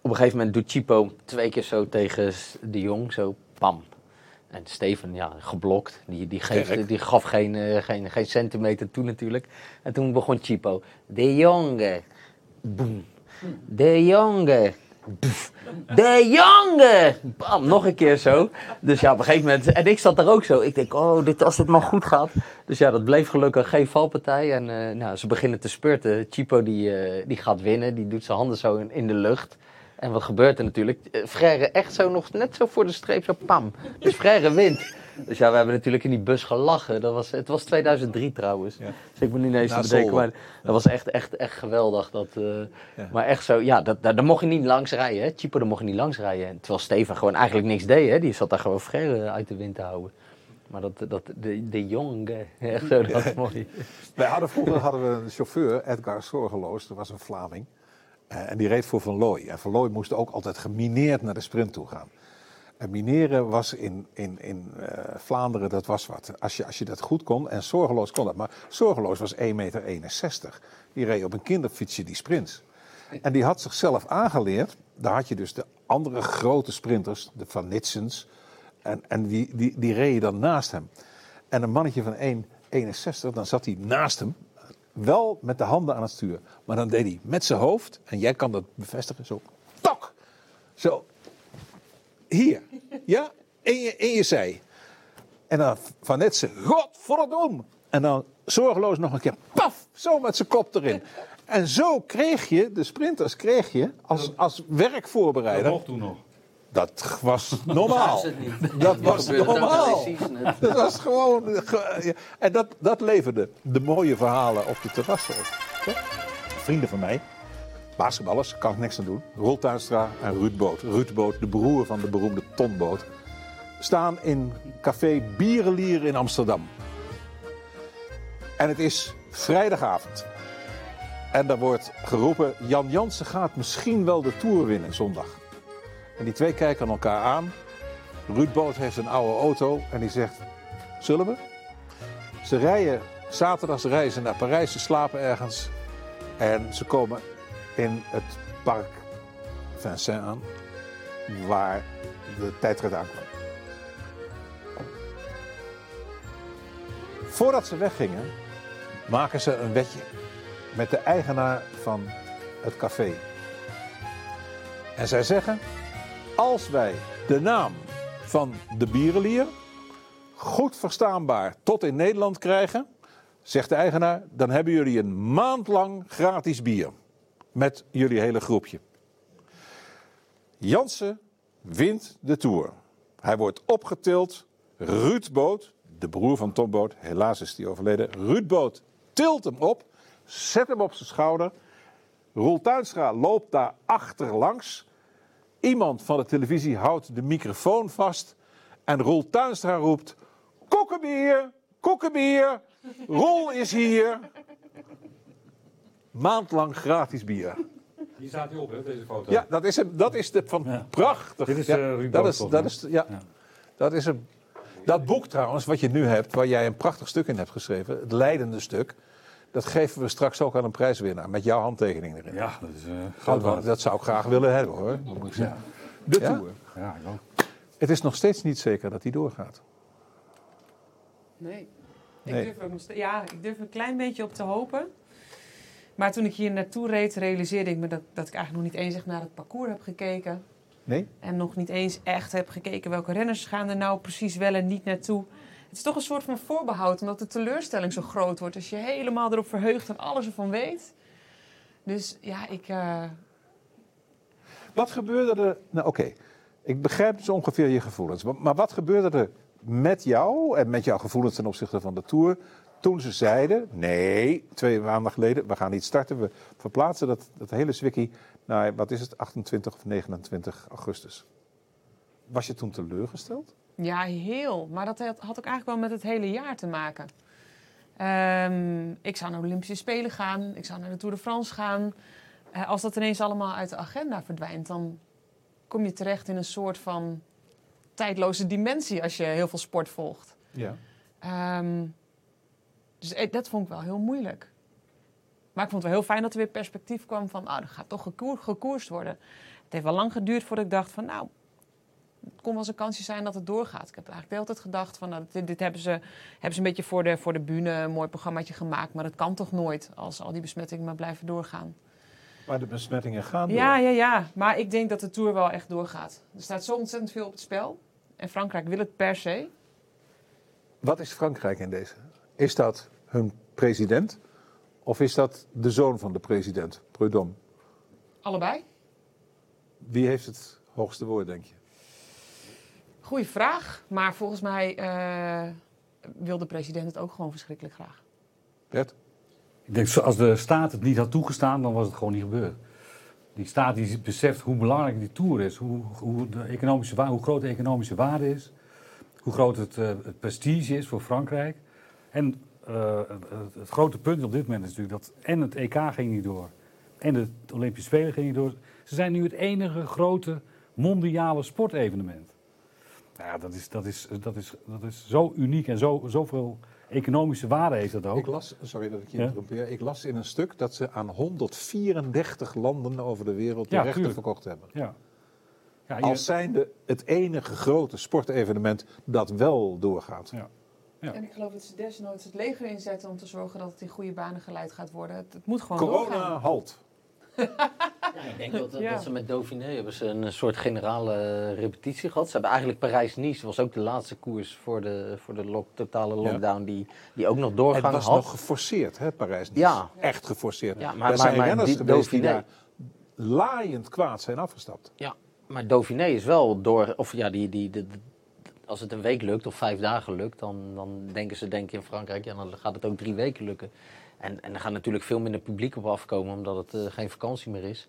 op een gegeven moment doet Chipo twee keer zo tegen de Jong, zo pam. En Steven, ja, geblokt. Die, die, geeft, die gaf geen, eh, geen, geen centimeter toe natuurlijk. En toen begon Chipo. De Jonge. Boem. De Jonge. Doef. De Jonge. Bam, nog een keer zo. Dus ja, op een gegeven moment... En ik zat daar ook zo. Ik denk, oh, dit, als dit maar goed gaat. Dus ja, dat bleef gelukkig geen valpartij. En eh, nou, ze beginnen te spurten. Chipo die, eh, die gaat winnen. Die doet zijn handen zo in, in de lucht. En wat gebeurt er natuurlijk? Eh, Frère echt zo nog net zo voor de streep, zo pam. Dus Frère wint. Dus ja, we hebben natuurlijk in die bus gelachen. Dat was, het was 2003 trouwens. Ja. Dus ik moet niet eens bedenken. Maar dat was echt, echt, echt geweldig. Dat, eh, Ja. Maar echt zo, ja, dat, daar, daar mocht je niet langs rijden. Hè? Daar mocht je niet langs rijden. En Terwijl Steven gewoon eigenlijk niks deed. Hè? Die zat daar gewoon Frère uit de wind te houden. Maar dat, dat, de, de jongen, echt zo, dat is mooi. Wij hadden vroeger hadden we een chauffeur, Edgar Zorgeloos, dat was een Vlaming. Eh, en die reed voor Van Looy. En Van Looy moest ook altijd gemineerd naar de sprint toe gaan. En mineren was in, in, in eh, Vlaanderen, dat was wat. Als je, als je dat goed kon, en Zorgeloos kon dat. Maar Zorgeloos was 1,61 meter. Die reed op een kinderfietsje die sprints. En die had zichzelf aangeleerd. Daar had je dus de andere grote sprinters, de Van Nitsens. En, en die, die, die reden dan naast hem. En een mannetje van 1,61, dan zat hij naast hem. Wel met de handen aan het stuur. Maar dan deed hij met zijn hoofd, en jij kan dat bevestigen, zo. Tok! Zo. Hier. Ja? In je, in je zij. En dan Van Netsen, godverdomme. En dan zorgeloos nog een keer, paf, zo met zijn kop erin. En zo kreeg je, de sprinters kreeg je, als, als Dat werkvoorbereider. mocht toen nog. Dat was normaal. Dat was normaal. Dat was gewoon. En dat, dat leverde de mooie verhalen op de terrassen op. Vrienden van mij, basketballers, kan ik niks aan doen. Roel Tuinstra en Ruud Boot. Ruud Boot, de broer van de beroemde Ton Boot, staan in café Bierenlier in Amsterdam. En het is vrijdagavond. En daar wordt geroepen: Jan Jansen gaat misschien wel de tour winnen zondag. En die twee kijken elkaar aan. Ruud Boot heeft een oude auto en die zegt: Zullen we? Ze rijden, zaterdags reizen naar Parijs, ze slapen ergens. En ze komen in het park Vincent aan, waar de tijdrit aankwam. Voordat ze weggingen, maken ze een wetje met de eigenaar van het café. En zij zeggen: als wij de naam van de bierenlier goed verstaanbaar tot in Nederland krijgen, zegt de eigenaar, dan hebben jullie een maand lang gratis bier. Met jullie hele groepje. Jansen wint de Tour. Hij wordt opgetild. Ruud Boot, de broer van Tom Boot, helaas is hij overleden. Ruud Boot tilt hem op, zet hem op zijn schouder. Roel Tuinstra loopt daar achterlangs. Iemand van de televisie houdt de microfoon vast. En Roel Tuinstra roept: Kokkebier, kokkebier, Roel is hier. Maandlang gratis bier. Hier staat hij op, hè, deze foto. Ja, dat is, hem, dat is de van Ja. prachtig. Dit is, ja, eh, dat is, dat is, ja, Ja. dat is hem. Dat boek trouwens, wat je nu hebt, waar jij een prachtig stuk in hebt geschreven, het leidende stuk, dat geven we straks ook aan een prijswinnaar met jouw handtekening erin. Ja, dat is eh Dat, goud waard. dat zou ik graag willen hebben hoor. moet ik zeggen. De Ja? Tour. Ja, ik ook. Het is nog steeds niet zeker dat hij doorgaat. Nee. Ik durf er ook nog steeds- ja, ik durf er een klein beetje op te hopen. Maar toen ik hier naartoe reed, realiseerde ik me dat, dat ik eigenlijk nog niet eens echt naar het parcours heb gekeken. Nee? En nog niet eens echt heb gekeken welke renners gaan er nou precies wel en niet naartoe. Het is toch een soort van voorbehoud, omdat de teleurstelling zo groot wordt. Als je helemaal erop verheugt en alles ervan weet. Dus ja, ik... eh, Wat gebeurde er? Nou, oké. Ik begrijp zo ongeveer je gevoelens. Maar, maar wat gebeurde er met jou en met jouw gevoelens ten opzichte van de Tour... toen ze zeiden, nee, twee maanden geleden, we gaan niet starten. We verplaatsen dat, dat hele zwikkie naar, wat is het, 28 of 29 augustus. Was je toen teleurgesteld? Ja, heel. Maar dat had, ook eigenlijk wel met het hele jaar te maken. Ehm, ik zou naar de Olympische Spelen gaan. Ik zou naar de Tour de France gaan. Eh, als dat ineens allemaal uit de agenda verdwijnt, dan kom je terecht in een soort van tijdloze dimensie als je heel veel sport volgt. Ja. Ehm, dus eh, dat vond ik wel heel moeilijk. Maar ik vond het wel heel fijn dat er weer perspectief kwam van, oh, er gaat toch gekoer, gekoerst worden. Het heeft wel lang geduurd voordat ik dacht van, nou, kon wel eens een kansje zijn dat het doorgaat. Ik heb eigenlijk de hele tijd gedacht van, nou, dit, dit hebben, ze, hebben ze een beetje voor de, voor de bühne een mooi programmaatje gemaakt. Maar dat kan toch nooit als al die besmettingen maar blijven doorgaan. Maar de besmettingen gaan door. Ja, ja, ja. Maar ik denk dat de Tour wel echt doorgaat. Er staat zo ontzettend veel op het spel. En Frankrijk wil het per se. Wat is Frankrijk in deze? Is dat hun president? Of is dat de zoon van de president, Prudhomme? Allebei. Wie heeft het hoogste woord, denk je? Goeie vraag. Maar volgens mij eh, wil de president het ook gewoon verschrikkelijk graag. Bert? Ik denk, zo- als de staat het niet had toegestaan, dan was het gewoon niet gebeurd. Die staat die beseft hoe belangrijk die tour is, hoe, hoe, de economische, hoe groot de economische waarde is, hoe groot het, eh, het prestige is voor Frankrijk. En eh, het, het grote punt op dit moment is natuurlijk dat en het EK ging niet door en de Olympische Spelen ging niet door. Ze zijn nu het enige grote mondiale sportevenement. Nou Ja, dat is, dat is, dat is, dat is zo uniek en zo, zoveel economische waarde heeft dat ook. Ik las, sorry dat ik je Ja. interrompeer. Ik las in een stuk dat ze aan 134 landen over de wereld de Ja, rechten tuurlijk. verkocht hebben. Ja. Ja, je- Als zijnde het enige grote sportevenement dat wel doorgaat. Ja. Ja. En ik geloof dat ze desnoods het leger inzetten om te zorgen dat het in goede banen geleid gaat worden. Het, het moet gewoon Corona doorgaan. halt. ik denk dat, Ja. dat ze met Dauphiné hebben ze een soort generale eh, repetitie gehad. Ze hebben eigenlijk Parijs-Nice, was ook de laatste koers voor de, voor de lock- totale lockdown, die, die ook nog Het doorgang was had. nog geforceerd, hè, Parijs. Ja. Echt geforceerd. Ja, maar- er zijn maar- maar renners die geweest die Dauphiné- daar laaiend kwaad zijn afgestapt. Ja, maar Dauphiné is wel door, of ja, die, die, als het een week lukt of vijf dagen lukt, dan, dan denken ze denk ik in Frankrijk, ja, dan gaat het ook drie weken lukken. En, en er gaat natuurlijk veel minder publiek op afkomen, omdat het eh, geen vakantie meer is.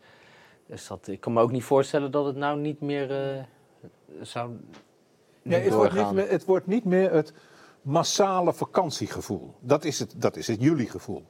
Dus dat, ik kan me ook niet voorstellen dat het nou niet meer eh, zou Nee, het, wordt niet doorgaan. meer, het wordt niet meer het massale vakantiegevoel. Dat is het, dat is het juli-gevoel.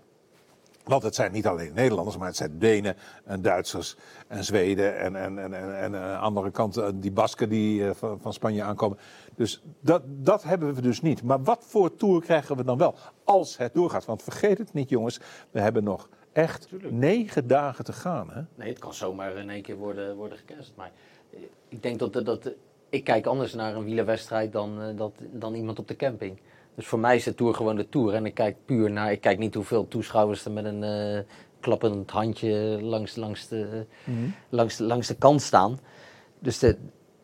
Want het zijn niet alleen Nederlanders, maar het zijn Denen en Duitsers en Zweden en, en, en, en, en aan de andere kant eh, die Basken die eh, van, van Spanje aankomen. Dus dat, dat hebben we dus niet. Maar wat voor tour krijgen we dan wel als het doorgaat? Want vergeet het niet jongens, we hebben nog echt negen dagen te gaan. Hè? Nee, het kan zomaar in één keer worden, worden gecanceld. Maar eh, ik denk dat, dat ik kijk anders naar een wielerwedstrijd dan, eh, dat, dan iemand op de camping. Dus voor mij is de Tour gewoon de Tour. En ik kijk puur naar, ik kijk niet hoeveel toeschouwers er met een eh, klappend handje langs, langs, de, langs, de- langs de kant staan. Dus de,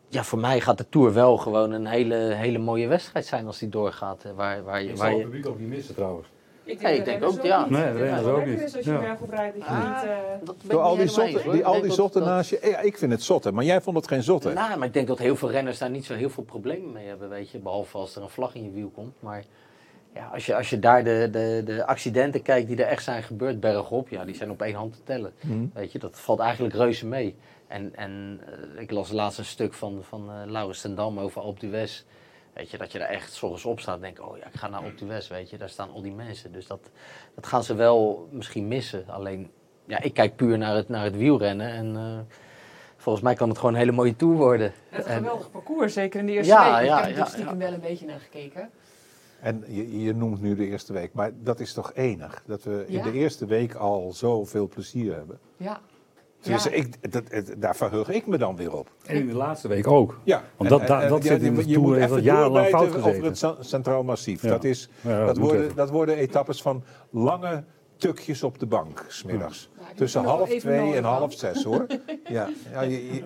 ja, voor mij gaat de Tour wel gewoon een hele, hele mooie wedstrijd zijn als die doorgaat. Waar, waar, je, Ik waar zal het je, publiek ook niet missen trouwens. Ik Ja, ik denk ook, ja. Nee, denk dat ook niet. als je Ja. rijdt, dat je Ah, niet... eh, Door al die zotten, die, al denk die zotten dat- naast je. Ja, ik vind het zotte, maar jij vond het geen zotte. Nou, maar ik denk dat heel veel renners daar niet zo heel veel problemen mee hebben, weet je. Behalve als er een vlag in je wiel komt. Maar ja, als, je, als je daar de, de, de accidenten kijkt die er echt zijn gebeurd bergop, ja, die zijn op één hand te tellen. Mhm. Weet je, dat valt eigenlijk reuze mee. En, en eh, ik las laatst een stuk van, van eh Laurens ten Dam over Alpe d'Huez. Weet je, dat je daar echt s ochtends op staat en denkt, oh ja, ik ga naar Alpe d'Huez, weet je. Daar staan al die mensen. Dus dat, dat gaan ze wel misschien missen. Alleen, ja, ik kijk puur naar het, naar het wielrennen en... eh, Volgens mij kan het gewoon een hele mooie tour worden. Het En- geweldig parcours, zeker in de eerste Ja, week. ja, ik heb er ja, stiekem ja. wel een beetje naar gekeken. En je, je noemt nu de eerste week, maar dat is toch enig? Dat we in Ja. de eerste week al zoveel plezier hebben. Ja. Ja. ik, dat, het- daar verheug ik me dan weer op. En in de laatste week ook. Ja, Want dat- dat- dat zit in de je Tour, moet even dat jarenlang fout over gezeten. het ce- Centraal Massief. Ja. Dat, is, Ja, dat, worden, dat worden etappes van lange tukjes op de bank, smiddags. Tussen half twee en half zes, hoor. ja, ja, je, je-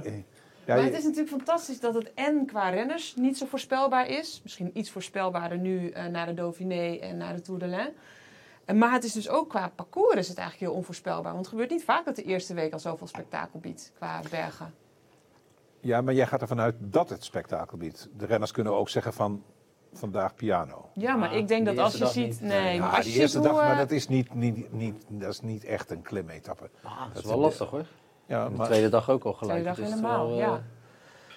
ja, maar het is natuurlijk fantastisch dat het en qua renners niet zo voorspelbaar is. Misschien iets voorspelbaarder nu eh, naar de Dauphiné en naar de Tour de l'Ain. Maar het is dus ook qua parcours is het eigenlijk heel onvoorspelbaar. Want het gebeurt niet vaak dat de eerste week al zoveel spektakel biedt qua bergen. ja, maar jij gaat ervan uit dat het spektakel biedt. De renners kunnen ook zeggen van vandaag piano. Ja, maar Ah, ik denk dat als je ziet... niet. Nee, Ja, maar Ja, als je die eerste ziet dag, hoe, maar eh, dat is niet, niet, niet, dat is niet echt een klimetappe. Ah, dat is wel lastig hoor. Ja, de maar, tweede dag ook al gelijk. Tweede dag helemaal, wel, eh, ja.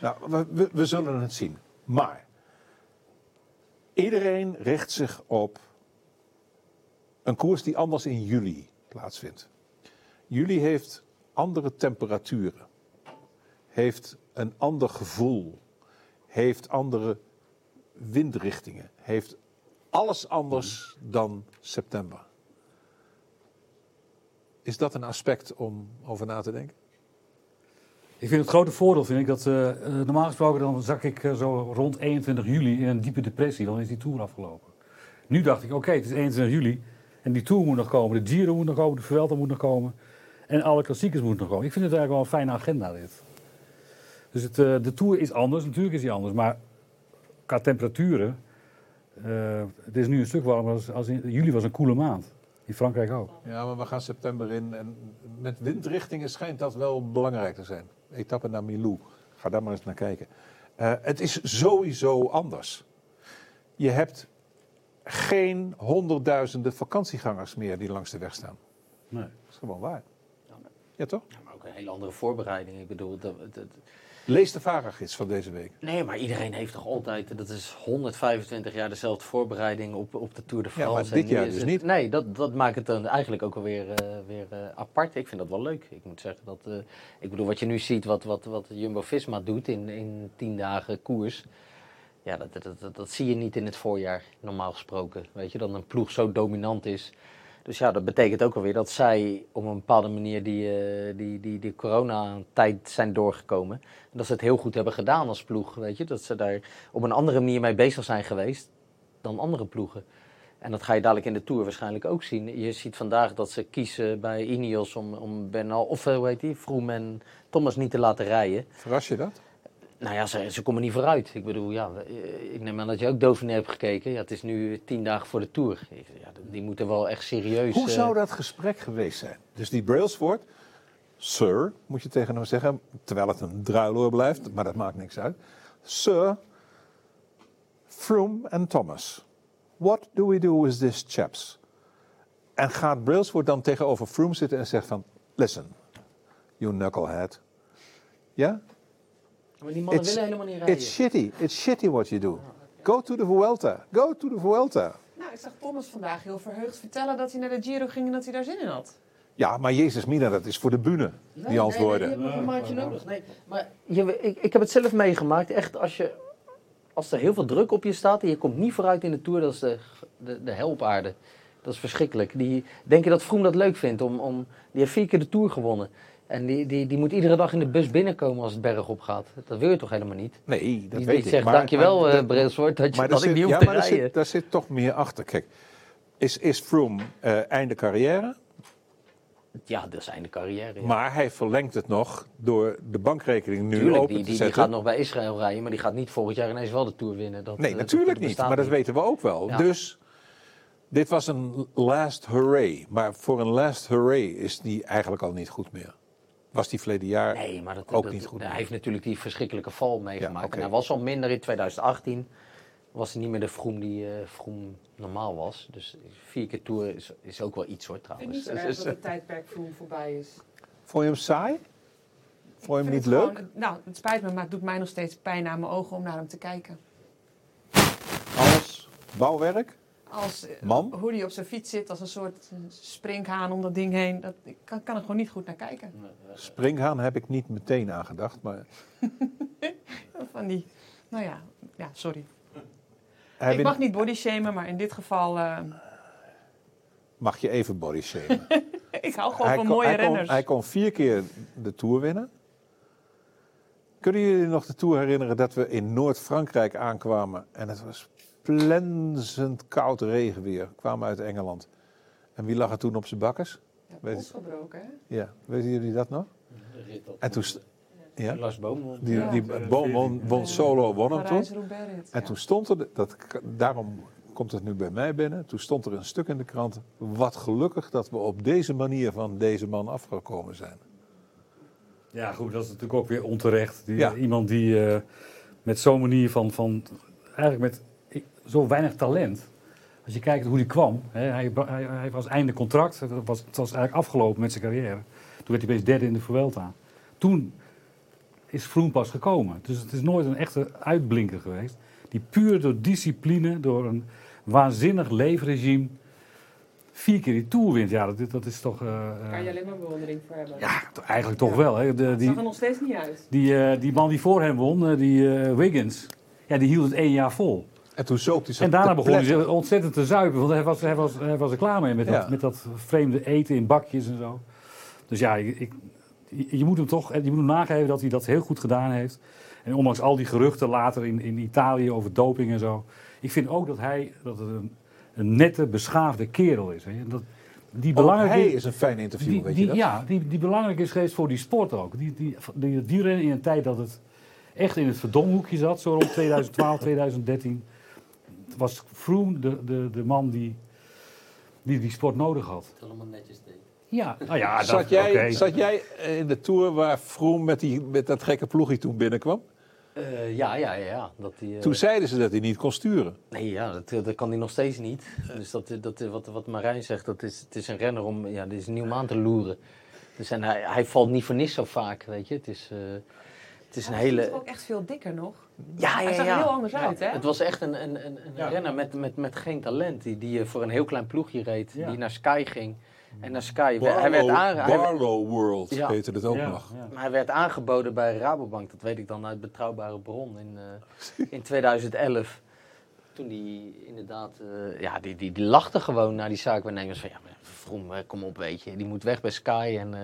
nou, we, we, we zullen het zien. Maar iedereen richt zich op een koers die anders in juli plaatsvindt. Juli heeft andere temperaturen, heeft een ander gevoel, heeft andere windrichtingen, heeft alles anders dan september. Is dat een aspect om over na te denken? Ik vind het grote voordeel, vind ik, dat eh, eh, normaal gesproken dan zak ik eh, zo rond 21 juli in een diepe depressie. Dan is die Tour afgelopen. Nu dacht ik, oké, het is 21 juli en die Tour moet nog komen. De Giro moet nog komen, de Vuelta moet nog komen. En alle klassiekers moeten nog komen. Ik vind het eigenlijk wel een fijne agenda dit. Dus het, eh, de Tour is anders, natuurlijk is die anders. Maar qua temperaturen, eh, het is nu een stuk warmer als, als in, juli was een koele maand. In Frankrijk ook. Ja, maar we gaan september in en met windrichtingen schijnt dat wel belangrijk te zijn. Etappe naar Milou. Ga daar maar eens naar kijken. Eh, het is sowieso anders. Je hebt geen honderdduizenden vakantiegangers meer die langs de weg staan. Nee. Dat is gewoon waar. Ja, toch? Ja, maar ook een hele andere voorbereiding. Ik bedoel, dat, dat- Lees de vaargids van deze week. nee, maar iedereen heeft toch altijd, dat is 125 jaar dezelfde voorbereiding op, op de Tour de Ja, France. maar En dit jaar is dus het- niet. Nee, dat, dat maakt het dan eigenlijk ook alweer weer, weer eh, apart. Ik vind dat wel leuk. Ik moet zeggen dat, eh, ik bedoel, wat je nu ziet, wat, wat, wat Jumbo-Visma doet in, in 10 dagen koers. Ja, dat, dat, dat, zie je niet in het voorjaar, normaal gesproken. Weet je, dat een ploeg zo dominant is. Dus ja, dat betekent ook alweer dat zij op een bepaalde manier die, eh, die, die, die coronatijd zijn doorgekomen. En dat ze het heel goed hebben gedaan als ploeg, weet je. Dat ze daar op een andere manier mee bezig zijn geweest dan andere ploegen. En dat ga je dadelijk in de Tour waarschijnlijk ook zien. Je ziet vandaag dat ze kiezen bij Ineos om, om Bernal, of eh, hoe heet die, Froome en Thomas niet te laten rijden. Verras je dat? Nou ja, ze, ze komen niet vooruit. Ik bedoel, ja, eh, ik neem aan dat je ook Dauphiné hebt gekeken. Ja, het is nu tien dagen voor de Tour. Ja, die moeten wel echt serieus... Hoe eh, zou dat gesprek geweest zijn? Dus die Brailsford, sir, moet je tegen hem zeggen, terwijl het een druiloor blijft, maar dat maakt niks uit. Sir, Froome en Thomas, what do we do with these chaps? En gaat Brailsford dan tegenover Froome zitten en zegt van, listen, you knucklehead. Ja? Maar die mannen It's, willen helemaal niet rijden. it's shitty, it's shitty what you do. Go to the Vuelta, go to the Vuelta. Nou, ik zag Thomas vandaag heel verheugd vertellen dat hij naar de Giro ging en dat hij daar zin in had. Ja, maar Jezus Mina, dat is voor de bühne, die antwoorden. Nee, nee, die hebben nog een maandje nodig. Nee, maar je, ik, ik heb het zelf meegemaakt. Echt, als, je, als er heel veel druk op je staat en je komt niet vooruit in de Tour, dat is de, de, de hel op aarde. Dat is verschrikkelijk. Die, denk je dat Vroom dat leuk vindt? Om, om, die heeft vier keer de Tour gewonnen. En die, die, die moet iedere dag in de bus binnenkomen als het berg op gaat. Dat wil je toch helemaal niet? Nee, dat die weet die ik. zegt, maar- dankjewel maar- eh Brailsford, dat, je, dat daar ik zit, niet hoef ja, te maar daar rijden. zit, daar zit toch meer achter. Kijk, is, is Froome eh, einde carrière, Ja, dat is einde carrière. Ja. maar hij verlengt het nog door de bankrekening nu Tuurlijk, open die, te die, die zetten. gaat nog bij Israël rijden, maar die gaat niet volgend jaar ineens wel de Tour winnen. Dat, nee, eh, natuurlijk dat niet, maar dat weten we ook wel. Ja. Dus dit was een last hooray. Maar voor een last hooray is die eigenlijk al niet goed meer. Was die verleden jaar Nee, maar dat, ook dat- niet goed Hij heeft natuurlijk die verschrikkelijke val meegemaakt. Ja. En hij was al minder in 2018. Was hij niet meer de Vroom die eh Vroom normaal was. Dus vier keer Tour is, is ook wel iets hoor Ik vind trouwens. niet zo Dus- erg dus, dat het tijdperk Froome voorbij is. Vond je hem saai? Vond je hem Ik niet leuk? gewoon- nou, het spijt me, maar het doet mij nog steeds pijn aan mijn ogen om naar hem te kijken. Als bouwwerk? Als, eh, Man? Hoe hij op zijn fiets zit als een soort eh, springhaan om dat ding heen. Dat, ik kan, kan er gewoon niet goed naar kijken. Springhaan heb ik niet meteen aan gedacht, maar Van die, nou ja, ja sorry. hij ik mag niet body shamen, maar in dit geval, eh, mag je even body shamen. ik hou gewoon hij, van kon, mooie hij, kon, renners. hij kon vier keer de Tour winnen. Kunnen jullie nog de Tour herinneren dat we in Noord-Frankrijk aankwamen en het was plenzend koud regenweer. We kwamen uit Engeland. En wie lag er toen op zijn bakkers? Ja, weet gebroken, hè? Ja, weten jullie dat nog? En toen, st- ja, Lars Boom. won. die, Ja. die Boom won, won solo, won hem toen. En toen stond er, dat, daarom komt het nu bij mij binnen, toen stond er een stuk in de krant. Wat gelukkig dat we op deze manier van deze man afgekomen zijn. Ja, goed, dat is natuurlijk ook weer onterecht. Die, Ja. Iemand die eh, met zo'n manier van, van eigenlijk met zo weinig talent. Als je kijkt hoe hij kwam, hè, hij, hij, hij was einde contract, het was, het was eigenlijk afgelopen met zijn carrière. Toen werd hij opeens derde in de Vuelta. Toen is Froome pas gekomen. Dus het is nooit een echte uitblinker geweest. Die puur door discipline, door een waanzinnig leefregime, vier keer die Tour wint. Ja, dat, dat is toch... eh, eh, Kan je alleen maar bewondering voor hebben. ja, eigenlijk toch wel. Hè. De, die, zag er nog steeds niet uit. die, eh, die man die voor hem won, die Wiggins, ja, die hield het één jaar vol. En toen zoop hij En daarna begon hij zich ontzettend te zuipen, want hij was, hij was, hij was er klaar mee met, Ja. dat, met dat vreemde eten in bakjes en zo. Dus ja, ik, ik- je moet hem toch je moet hem nageven dat hij dat heel goed gedaan heeft. En ondanks al die geruchten later in, in Italië over doping en zo. Ik vind ook dat hij dat het een, een nette, beschaafde kerel is. Je. Dat, die belangrijk hij is- een fijn interview, die, weet die, je dat? Ja, die, die belangrijk is geweest voor die sport ook. Die, die, die, die rennen in een tijd dat het echt in het verdomhoekje zat, zo rond 2012, 2013. Was Froome de, de, de man die, die die sport nodig had. Het allemaal netjes deed. Ja, nou ja, dat, zat, jij, zat jij in de Tour waar Froome met, die, met dat gekke ploegje toen binnenkwam? Eh, ja, ja, ja, ja. Dat die, eh, Toen zeiden ze dat hij niet kon sturen. Nee, ja, dat, dat kan hij nog steeds niet. Dus dat, dat, wat, wat Marijn zegt, dat is, het is een renner om, ja, dit is een nieuw maan te loeren. Dus en hij, hij valt niet voor niks zo vaak, weet je. Het is, eh, het is een Hij is hele... ook echt veel dikker nog. Ja, Hij ja, zag er ja. heel anders Ja, uit, hè? Het was echt een, een, een, een Ja. renner met, met, met geen talent. Die, die eh, voor een heel klein ploegje reed. Ja. Die naar Sky ging. En naar Sky... hij, werd Barlow, aange- hij, Barlow World Ja. heette het ook Ja, nog. ja. maar hij werd aangeboden bij Rabobank. Dat weet ik dan uit betrouwbare bron in, eh, in 2011. Toen die inderdaad... eh, ja, die, die, die lachte gewoon naar die zaakwaarnemers. Van ja, maar Vroom, eh, kom op, weet je. Die moet weg bij Sky en... eh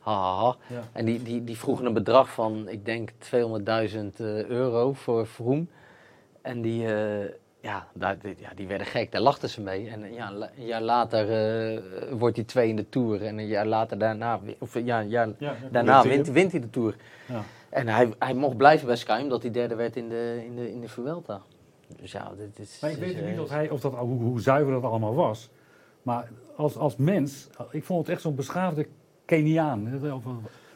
ha, ha, ha. Ja. En die, die, die vroegen een bedrag van, ik denk 200.000 eh, euro voor Vroom. En die, eh, ja, daar, die- ja, die werden gek. Daar lachten ze mee. En ja, een jaar later eh, wordt hij twee in de Tour. En een jaar later daarna, of ja, een jaar Ja, daarna Wint hij wint, hij de Tour. ja. En hij, hij mocht blijven bij Sky omdat hij derde werd in de, in de, in de Vuelta. Dus ja, dit is... Maar ik weet is, niet of, hij, of dat, hoe, hoe zuiver dat allemaal was. Maar als, als mens, ik vond het echt zo'n beschaafde Keniaan.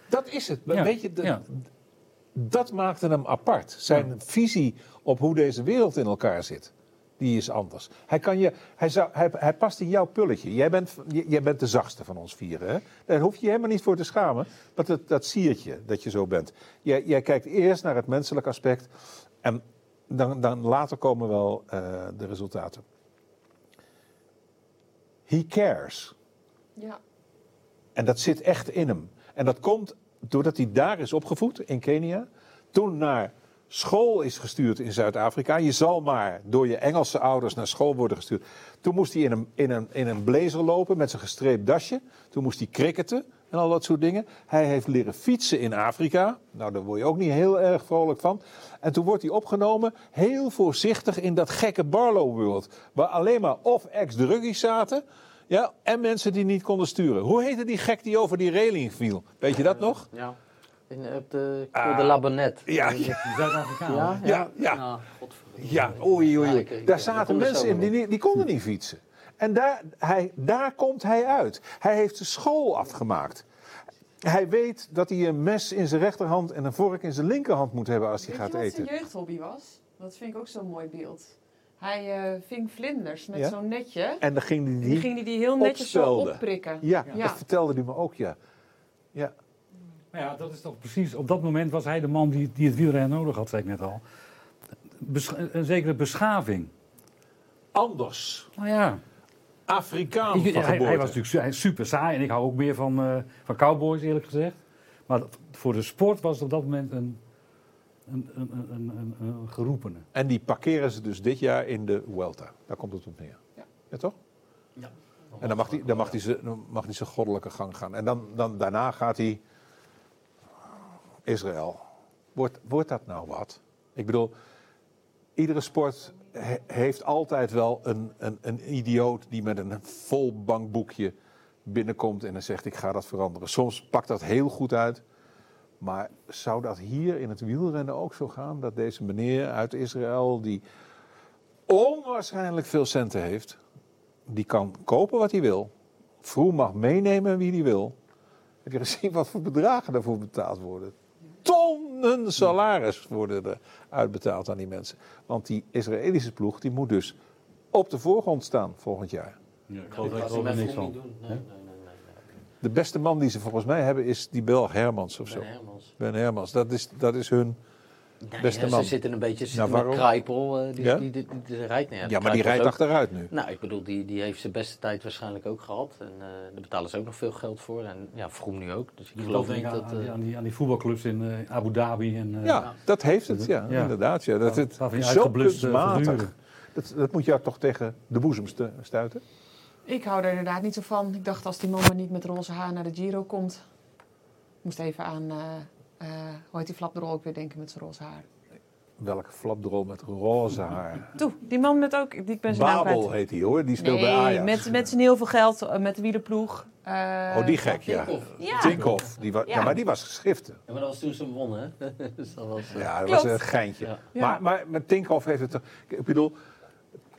Dat is het. Maar Ja, Weet je, dat, ja. dat maakte hem apart. Zijn visie op hoe deze wereld in elkaar zit, die is anders. Hij, kan je, hij, zou, hij, hij past in jouw pulletje. Jij bent, jij bent de zachtste van ons vieren. Hè? Daar hoef je je helemaal niet voor te schamen. Want dat, dat siert je, dat je zo bent. Jij, jij kijkt eerst naar het menselijk aspect. En dan, dan later komen wel eh, de resultaten. He cares. Ja. En dat zit echt in hem. En dat komt doordat hij daar is opgevoed in Kenia. Toen naar school is gestuurd in Zuid-Afrika. Je zal maar door je Engelse ouders naar school worden gestuurd. Toen moest hij in een, in een, in een blazer lopen met zijn gestreept dasje. Toen moest hij cricketen en al dat soort dingen. Hij heeft leren fietsen in Afrika. Nou, daar word je ook niet heel erg vrolijk van. En toen wordt hij opgenomen, heel voorzichtig in dat gekke Barlow World. Waar alleen maar of ex-druggies zaten. Ja, en mensen die niet konden sturen. Hoe heette die gek die over die reling viel? Weet je dat nog? Ja, in, op de Ah. de La Bonnet. Ja, Die Zuid-Afrikaan. Ja, Ja, ja. Nou, godverdomme. Ja, oei, oei, Ja, oei. ik- Daar ik zaten mensen in die, die konden niet fietsen. En daar, hij, daar komt hij uit. Hij heeft de school afgemaakt. Hij weet dat hij een mes in zijn rechterhand en een vork in zijn linkerhand moet hebben als hij Weet gaat je wat eten. zijn jeugdhobby was? Dat vind ik ook zo'n mooi beeld. Hij eh, ving vlinders met Ja? zo'n netje. En dan ging hij die die. ging hij die heel netjes zo opprikken. Ja, Ja. dat vertelde hij me ook, ja. ja. Nou ja, dat is toch precies. Op dat moment was hij de man die, die het wielrennen nodig had, zei ik net al. Besch- een zekere beschaving. Anders. Nou ja, Afrikaan ik- van hij, hij was natuurlijk super saai en ik hou ook meer van, eh, van cowboys, eerlijk gezegd. Maar voor de sport was het op dat moment een, een, een, een, een, een, een geroepene. En die parkeren ze dus dit jaar in de Vuelta. Daar komt het op neer. Ja. Ja, toch? Ja. En dan mag hij, dan mag hij, zijn, dan mag hij zijn goddelijke gang gaan. En dan, dan, daarna gaat hij Israël. Wordt, wordt dat nou wat? Ik bedoel, iedere sport he- heeft altijd wel een, een, een idioot die met een vol bankboekje binnenkomt en dan zegt ik ga dat veranderen. Soms pakt dat heel goed uit. Maar zou dat hier in het wielrennen ook zo gaan? Dat deze meneer uit Israël, die onwaarschijnlijk veel centen heeft, die kan kopen wat hij wil. Vroeg mag meenemen wie hij wil. Heb je gezien wat voor bedragen daarvoor betaald worden? Tonnen salaris worden er uitbetaald aan die mensen. Want die Israëlische ploeg die moet dus op de voorgrond staan volgend jaar. Ja, ik Dat geloof, er niks van. niet doen. Nee. De beste man die ze volgens mij hebben is die Belg Hermans of zo. Ben Hermans. Ben Hermans, dat is, dat is hun. Nee, Beste ja, man. Ze zitten een beetje Nou, zitten met? Kruipel. eh, die, Ja? die, die, die- die rijdt niet. Ja, maar die rijdt achteruit nu. Nou, ik bedoel, die, die heeft zijn beste tijd waarschijnlijk ook gehad. En eh daar betalen ze ook nog veel geld voor. En ja, Vroom nu ook. Dus ik Je geloof niet aan, dat... aan, die, eh, aan, die, aan die voetbalclubs in eh, Abu Dhabi. En, eh, Ja, dat heeft het, ja, Ja. inderdaad. Ja. Dat het zo kunstmatig. Dat, dat moet jou toch tegen de boezem stu- stuiten? Ik hou er inderdaad niet zo van. Ik dacht als die man maar niet met roze haar naar de Giro komt. Ik moest even aan, eh eh hoe heet die flapdrol ook weer denken met zijn roze haar. Welke flapdrol met roze haar. Toe, die man met ook, die ik ben zijn naam Babel kwijt. heet hij hoor, die speelt Nee, bij Ajax. met, met zijn heel veel geld, eh, met de wielerploeg. Eh, Oh, die gek, ja. Tinkoff. Ja. Tinkoff. Die wa- ja. Ja. maar die was geschriften. Ja, maar dat was toen ze wonnen, hè? dus dat was... Ja, dat Klopt. was een geintje. Ja. Maar, maar met Tinkoff heeft het toch... Ik bedoel,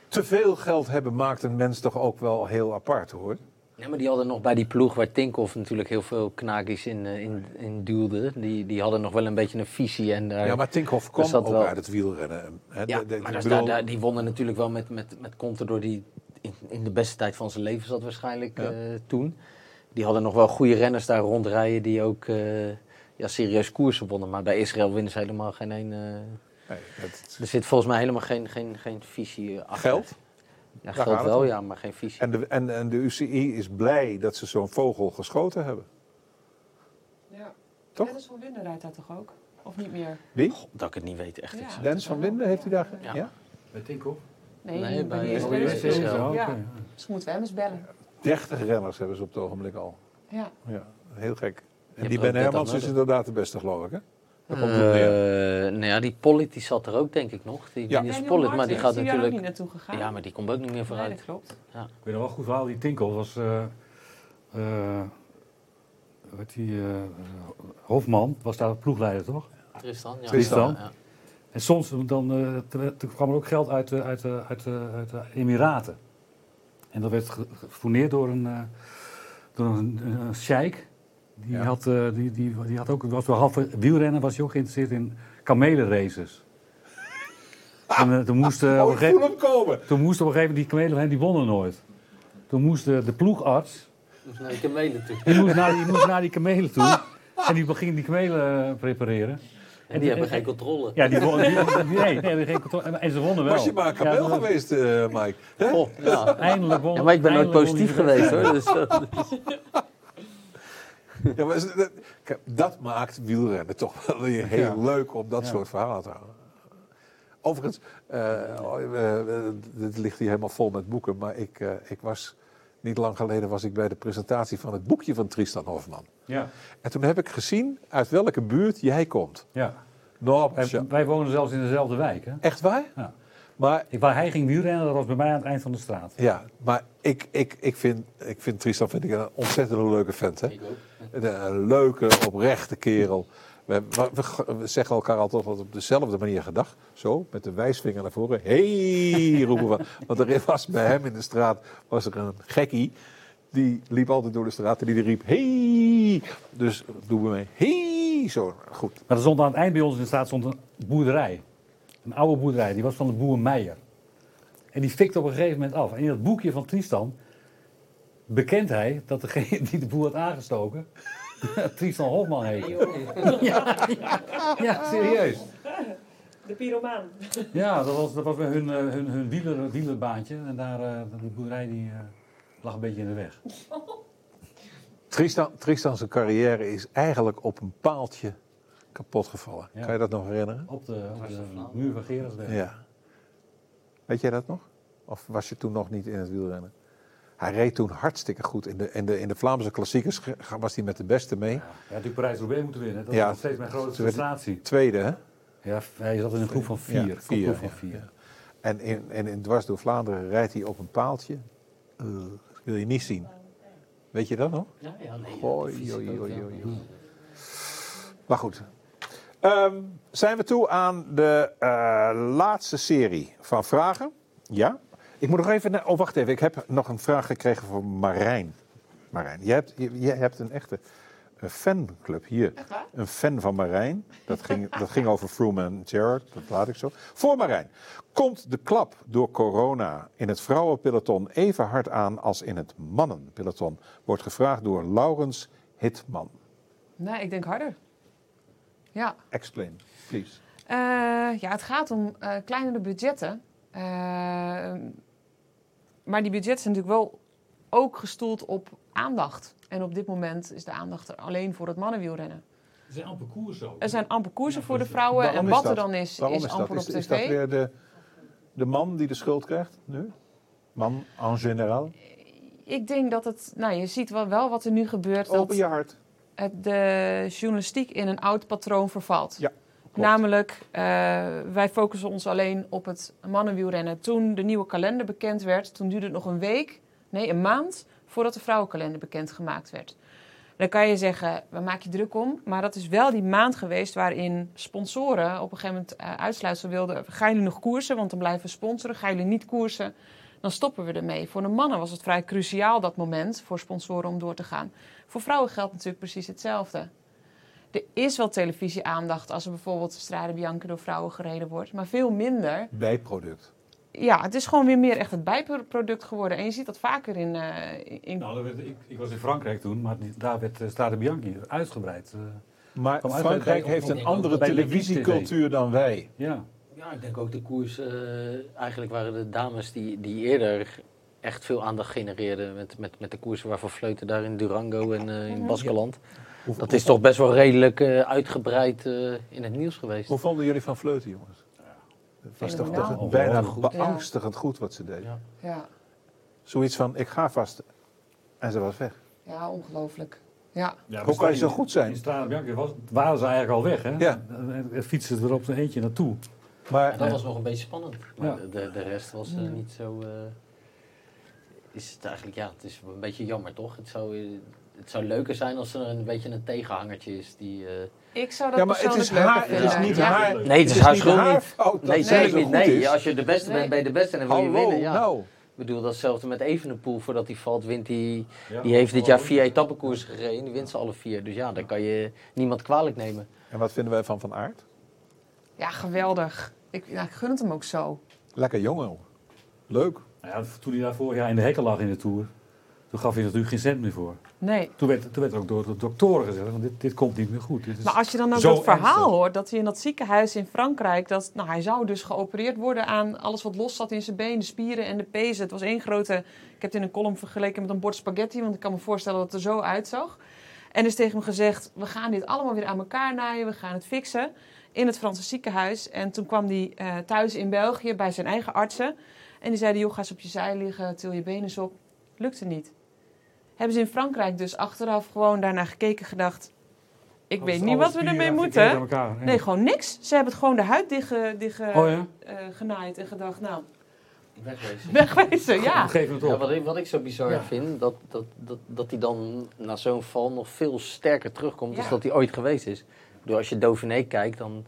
te veel geld hebben maakt een mens toch ook wel heel apart hoor. Ja, maar die hadden nog bij die ploeg waar Tinkoff natuurlijk heel veel knaakjes in, eh, in, in duwde. Die, die hadden nog wel een beetje een visie. En daar, Ja, maar Tinkoff kwam ook wel- uit het wielrennen. Hè. Ja, De- de- maar bedoel- daar, daar- die wonnen natuurlijk wel met, met, met Contador die in, in de beste tijd van zijn leven zat waarschijnlijk Ja. eh, toen. Die hadden nog wel goede renners daar rondrijden die ook eh, ja, serieus koersen wonnen. Maar bij Israël winnen ze helemaal geen een... eh, Nee, het- er zit volgens mij helemaal geen, geen, geen visie achter. Geld? Ja, geld wel, om. ja, maar geen visie. En de, en, en de UCI is blij dat ze zo'n vogel geschoten hebben. Ja. Toch? Dennis van Winden rijdt daar toch ook? Of niet meer? Wie? Dat ik het niet weet, echt. Ja. Ik zou- Dennis van Winden heeft hij daar... Ja. Ja? Bij? Nee, Nee, bij. Israël. Ja. oké. Dus moeten we hem eens bellen. 30 renners hebben ze op het ogenblik al. Ja. Ja, heel gek. En die Ben 30 Hermans is inderdaad de beste, geloof ik. Hè? Komt. Eh, nou ja, die Pollitt die zat er ook denk ik nog. Die, Ja. die is Pollitt, maar die gaat natuurlijk... niet naartoe gegaan. Ja, maar die komt ook niet meer Nee, vooruit. dat klopt. Ik weet nog wel een goed verhaal. Die Tinkel was... eh eh, wat die, eh, Hofman was daar ploegleider, toch? Tristan, ja. Tristan. Ja, ja. En soms dan, eh, te- te- kwam er ook geld uit, de- uit, de- uit, de- uit de Emiraten. En dat werd ge- gefourneerd door een, eh door een, een sheik. Die, Ja. had, eh, die, die, die had ook, was wel half wielrennen, was hij ook geïnteresseerd in kamelenraces. En eh, toen moest, eh, op een hem komen. toen moest op een gegeven moment die kamelen, die wonnen nooit. Toen moest de, de ploegarts, Dus naar die kamelen toe. die moest naar die, moest naar die kamelen toe. En die ging die kamelen prepareren. En die hebben geen controle. Ja, die wonnen. Nee, die hadden geen controle. En ze wonnen wel. Was je maar een Ja, kameel dat- geweest, eh, Mike? Ja. Eindelijk wonnen. ja, maar ik ben nooit positief geweest hoor. Dus, Ja, maar dat, maakt wielrennen toch wel weer heel Ja. leuk om dat Ja. soort verhalen te houden. Overigens, eh, eh, eh, dit ligt hier helemaal vol met boeken, maar ik, eh, ik was, niet lang geleden was ik bij de presentatie van het boekje van Tristan Hofman. Ja, En toen heb ik gezien uit welke buurt jij komt. ja. Nou, Wij, wij wonen zelfs in dezelfde wijk. Hè? echt waar? Ja. Maar Ik, waar hij ging wielrennen, dat was bij mij aan het eind van de straat. Ja, maar ik, ik, ik, vind, ik vind Tristan vind ik een ontzettend leuke vent. Hè? ik ook. Een, leuke, oprechte kerel. We, we, zeggen elkaar altijd op dezelfde manier gedag. Zo, met de wijsvinger naar voren. Hey, roepen we. Want er was bij hem in de straat was er een gekkie. Die liep altijd door de straat en die riep hey. Dus doen we mee. Hey, zo. Goed. Maar er stond aan het eind bij ons in de straat stond een boerderij. Een oude boerderij, die was van de boer Meijer. En die fikte op een gegeven moment af. En in dat boekje van Tristan bekent hij dat degene die de boer had aangestoken... Tristan Hofman heette. Ja, ja, ja, serieus. De pyromaan. Ja, dat was, dat was hun, eh, hun, hun wieler, wielerbaantje. En daar, eh, die boerderij die, eh, lag een beetje in de weg. Tristan, Tristan zijn carrière is eigenlijk op een paaltje kapot gevallen. Ja. Kan je dat nog herinneren? Op de, op muur van Gerardsberg. Ja. Weet jij dat nog? Of was je toen nog niet in het wielrennen? Hij reed toen hartstikke goed. In de, in de, in de Vlaamse klassiekers was hij met de beste mee. Ja, hij had natuurlijk Parijs-Roubaix moeten winnen. Dat Ja. is nog steeds mijn grote frustratie. Tweede, hè? Ja, hij zat in een groep van vier. Ja, Een vier, groep van vier. ja. En in, en in Dwars door Vlaanderen rijdt hij op een paaltje. Eh, dat wil je niet zien. Weet je dat nog? Ja, ja, nee. Hoi. Maar goed. Ehm, zijn we toe aan de eh, laatste serie van vragen? Ja. Ik moet nog even... Oh, wacht even. Ik heb nog een vraag gekregen voor Marijn. Marijn, jij hebt, je- jij hebt een echte een fanclub hier. Een fan van Marijn. Dat ging, dat ging over Froome en Gerard. Dat laat ik zo. Voor Marijn. Komt de klap door corona in het vrouwenpeloton even hard aan als in het mannenpeloton? Wordt gevraagd door Laurens Hitman. Nee, ik denk harder. Ja. Explain, please. Eh, ja, het gaat om eh, kleinere budgetten. Eh, maar die budgetten zijn natuurlijk wel ook gestoeld op aandacht. En op dit moment is de aandacht er alleen voor het mannenwielrennen. Er zijn amper koersen ook. Er zijn amper koersen voor de vrouwen. Waarom En is wat dat? er dan is, Waarom is is dat? amper Is, op is dat tv. weer de, de man die de schuld krijgt nu? Man en generaal? Ik denk dat het... Nou, je ziet wel, wel wat er nu gebeurt. Dat Open je hart. het, de journalistiek in een oud patroon vervalt. Ja, Namelijk, eh, wij focussen ons alleen op het mannenwielrennen. Toen de nieuwe kalender bekend werd, toen duurde het nog een week, nee, een maand, voordat de vrouwenkalender bekendgemaakt werd. Dan kan je zeggen, waar maak je druk om? Maar dat is wel die maand geweest waarin sponsoren op een gegeven moment uh, uitsluitsel wilden. Gaan jullie nog koersen? Want dan blijven we sponsoren. Gaan jullie niet koersen? Dan stoppen we ermee. Voor de mannen was het vrij cruciaal dat moment voor sponsoren om door te gaan. Voor vrouwen geldt natuurlijk precies hetzelfde. Er is wel televisie-aandacht als er bijvoorbeeld Strade Bianca door vrouwen gereden wordt, maar veel minder. Bijproduct. Ja, het is gewoon weer meer echt het bijproduct geworden. En je ziet dat vaker in. Uh, in... Nou, werd, ik, ik, was in Frankrijk toen, maar daar werd uh, Strade Bianchi uitgebreid. Uh, maar Frankrijk bij, heeft een andere televisiecultuur dan wij. Ja. Ja, ik denk ook de koers. Uh, eigenlijk waren de dames die, die eerder echt veel aandacht genereerden met, met, met de koersen waarvoor Vleuten daar in Durango en uh, in Baskeland. Hoe, dat is toch best wel redelijk uh, uitgebreid uh, in het nieuws geweest. Hoe vonden jullie van Vleuten, jongens? Het was toch, toch oh, bijna goed. beangstigend goed wat ze deed. Ja. ja. Zoiets van, ik ga vast. En ze was weg. Ja, ongelooflijk. Ja. Ja, Hoe kan je zo goed zijn? In Strade Bianca was, waren ze eigenlijk al weg, hè? Ja. En, en fietsen ze er op zijn eentje naartoe. Maar Ja, dat was nog een beetje spannend. Maar Ja. de, de rest was eh, niet zo. eh, is het eigenlijk, ja, het is een beetje jammer toch? Het zou, eh, het zou leuker zijn als er een beetje een tegenhangertje is die. eh, Ik zou dat Ja, maar het is haar- het is niet Ja. haar- Nee, het is het haar niet schuld haar niet. fout dat nee, zeker zo niet. Nee, is. als je de beste Nee. bent, ben je de beste en dan wil je winnen. Ja. nou. Ik bedoel, datzelfde met Evenepoel voordat hij valt, wint hij. Ja. Die heeft dit jaar vier etappekoersen gereden, die wint ze alle vier. Dus ja, daar kan je niemand kwalijk nemen. En wat vinden wij van Van Aert? Ja, geweldig. Ik, ja, ik gun het hem ook zo. Lekker jongen. Leuk. Ja, toen hij daar vorig jaar in de hekken lag in de Tour, toen gaf hij natuurlijk geen cent meer voor. Nee. Toen werd, toen werd er ook door de doktoren gezegd, want dit, dit komt niet meer goed. Dit is Maar als je dan ook zo dat verhaal ernstig. hoort, dat hij in dat ziekenhuis in Frankrijk, dat, nou, hij zou dus geopereerd worden aan alles wat los zat in zijn been, de spieren en de pezen. Het was één grote, ik heb het in een column vergeleken met een bord spaghetti, want ik kan me voorstellen dat het er zo uitzag. En is tegen hem gezegd, we gaan dit allemaal weer aan elkaar naaien, we gaan het fixen in het Franse ziekenhuis. En toen kwam hij eh, thuis in België bij zijn eigen artsen. En die zeiden, joh, ga eens op je zij liggen, til je benen eens op. Lukte niet. Hebben ze in Frankrijk dus achteraf gewoon daarnaar gekeken gedacht... Ik weet niet wat we ermee moeten. Elkaar, Nee, gewoon niks. Ze hebben het gewoon de huid dicht, dicht eh, Oh ja? eh, genaaid en gedacht, nou, Wegwezen. wegwezen, Op ja. een gegeven moment Ja, op. wat, ik, wat ik zo bizar Ja. vind, dat, dat, dat, dat hij dan na zo'n val nog veel sterker terugkomt dan dat hij ooit geweest is. Ik bedoel, als je Dauphiné kijkt, dan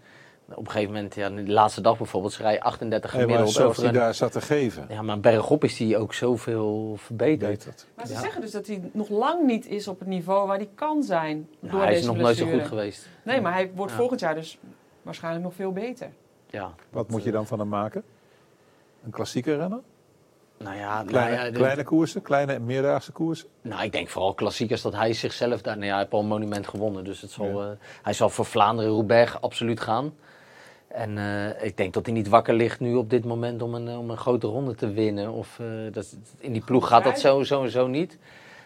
op een gegeven moment, ja, de laatste dag bijvoorbeeld, ze rijden 38 Hey, maar gemiddeld zoals over hij een... daar zat te geven. Ja, maar bergop is hij ook zoveel verbeterd. Weet dat. Maar ze Ja. zeggen dus dat hij nog lang niet is op het niveau waar hij kan zijn. Ja, door hij is nog nooit zo goed geweest. Nee, maar hij wordt Ja. volgend jaar dus waarschijnlijk nog veel beter. Ja. Wat moet je dan van hem maken? Een klassieke renner? Nou ja, Kleine, nou, ja, de- kleine koersen, kleine en meerdaagse koersen? nou, ik denk vooral klassiekers dat hij zichzelf daar... Nou ja, hij heeft al een monument gewonnen, dus het zal, Ja. eh, hij zal voor Vlaanderen-Roubaix absoluut gaan. En eh, ik denk dat hij niet wakker ligt nu op dit moment om een, eh, om een grote ronde te winnen. Of, eh, dat, in die ploeg gaat dat zo, sowieso niet.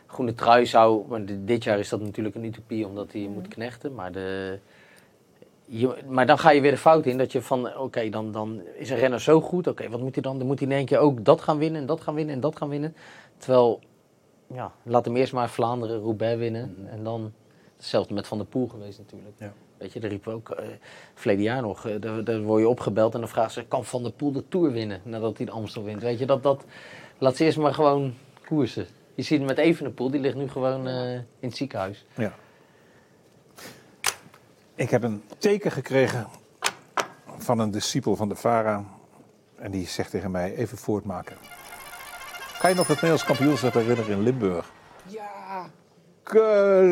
Groene trui zou, maar di- dit jaar is dat natuurlijk een utopie omdat hij moet knechten. Maar, de, je, maar dan ga je weer de fout in dat je van, oké, dan, dan is een renner zo goed. Oké, wat moet hij dan? Dan moet hij in één keer ook dat gaan winnen en dat gaan winnen en dat gaan winnen. Terwijl, ja, laat hem eerst maar Vlaanderen, Roubaix winnen. En dan, hetzelfde met Van der Poel geweest natuurlijk. Ja. Weet je, daar riepen we ook eh verleden jaar nog. eh, daar, daar word je opgebeld en dan vragen ze: kan Van der Poel de Tour winnen nadat hij de Amstel wint? Weet je, dat, dat laat ze eerst maar gewoon koersen. Je ziet het met Evenepoel, die ligt nu gewoon eh, in het ziekenhuis. Ja. Ik heb een teken gekregen van een discipel van de Vara. En die zegt tegen mij, even voortmaken. Kan je nog het Nederlands kampioenschap herinneren in Limburg? Ja.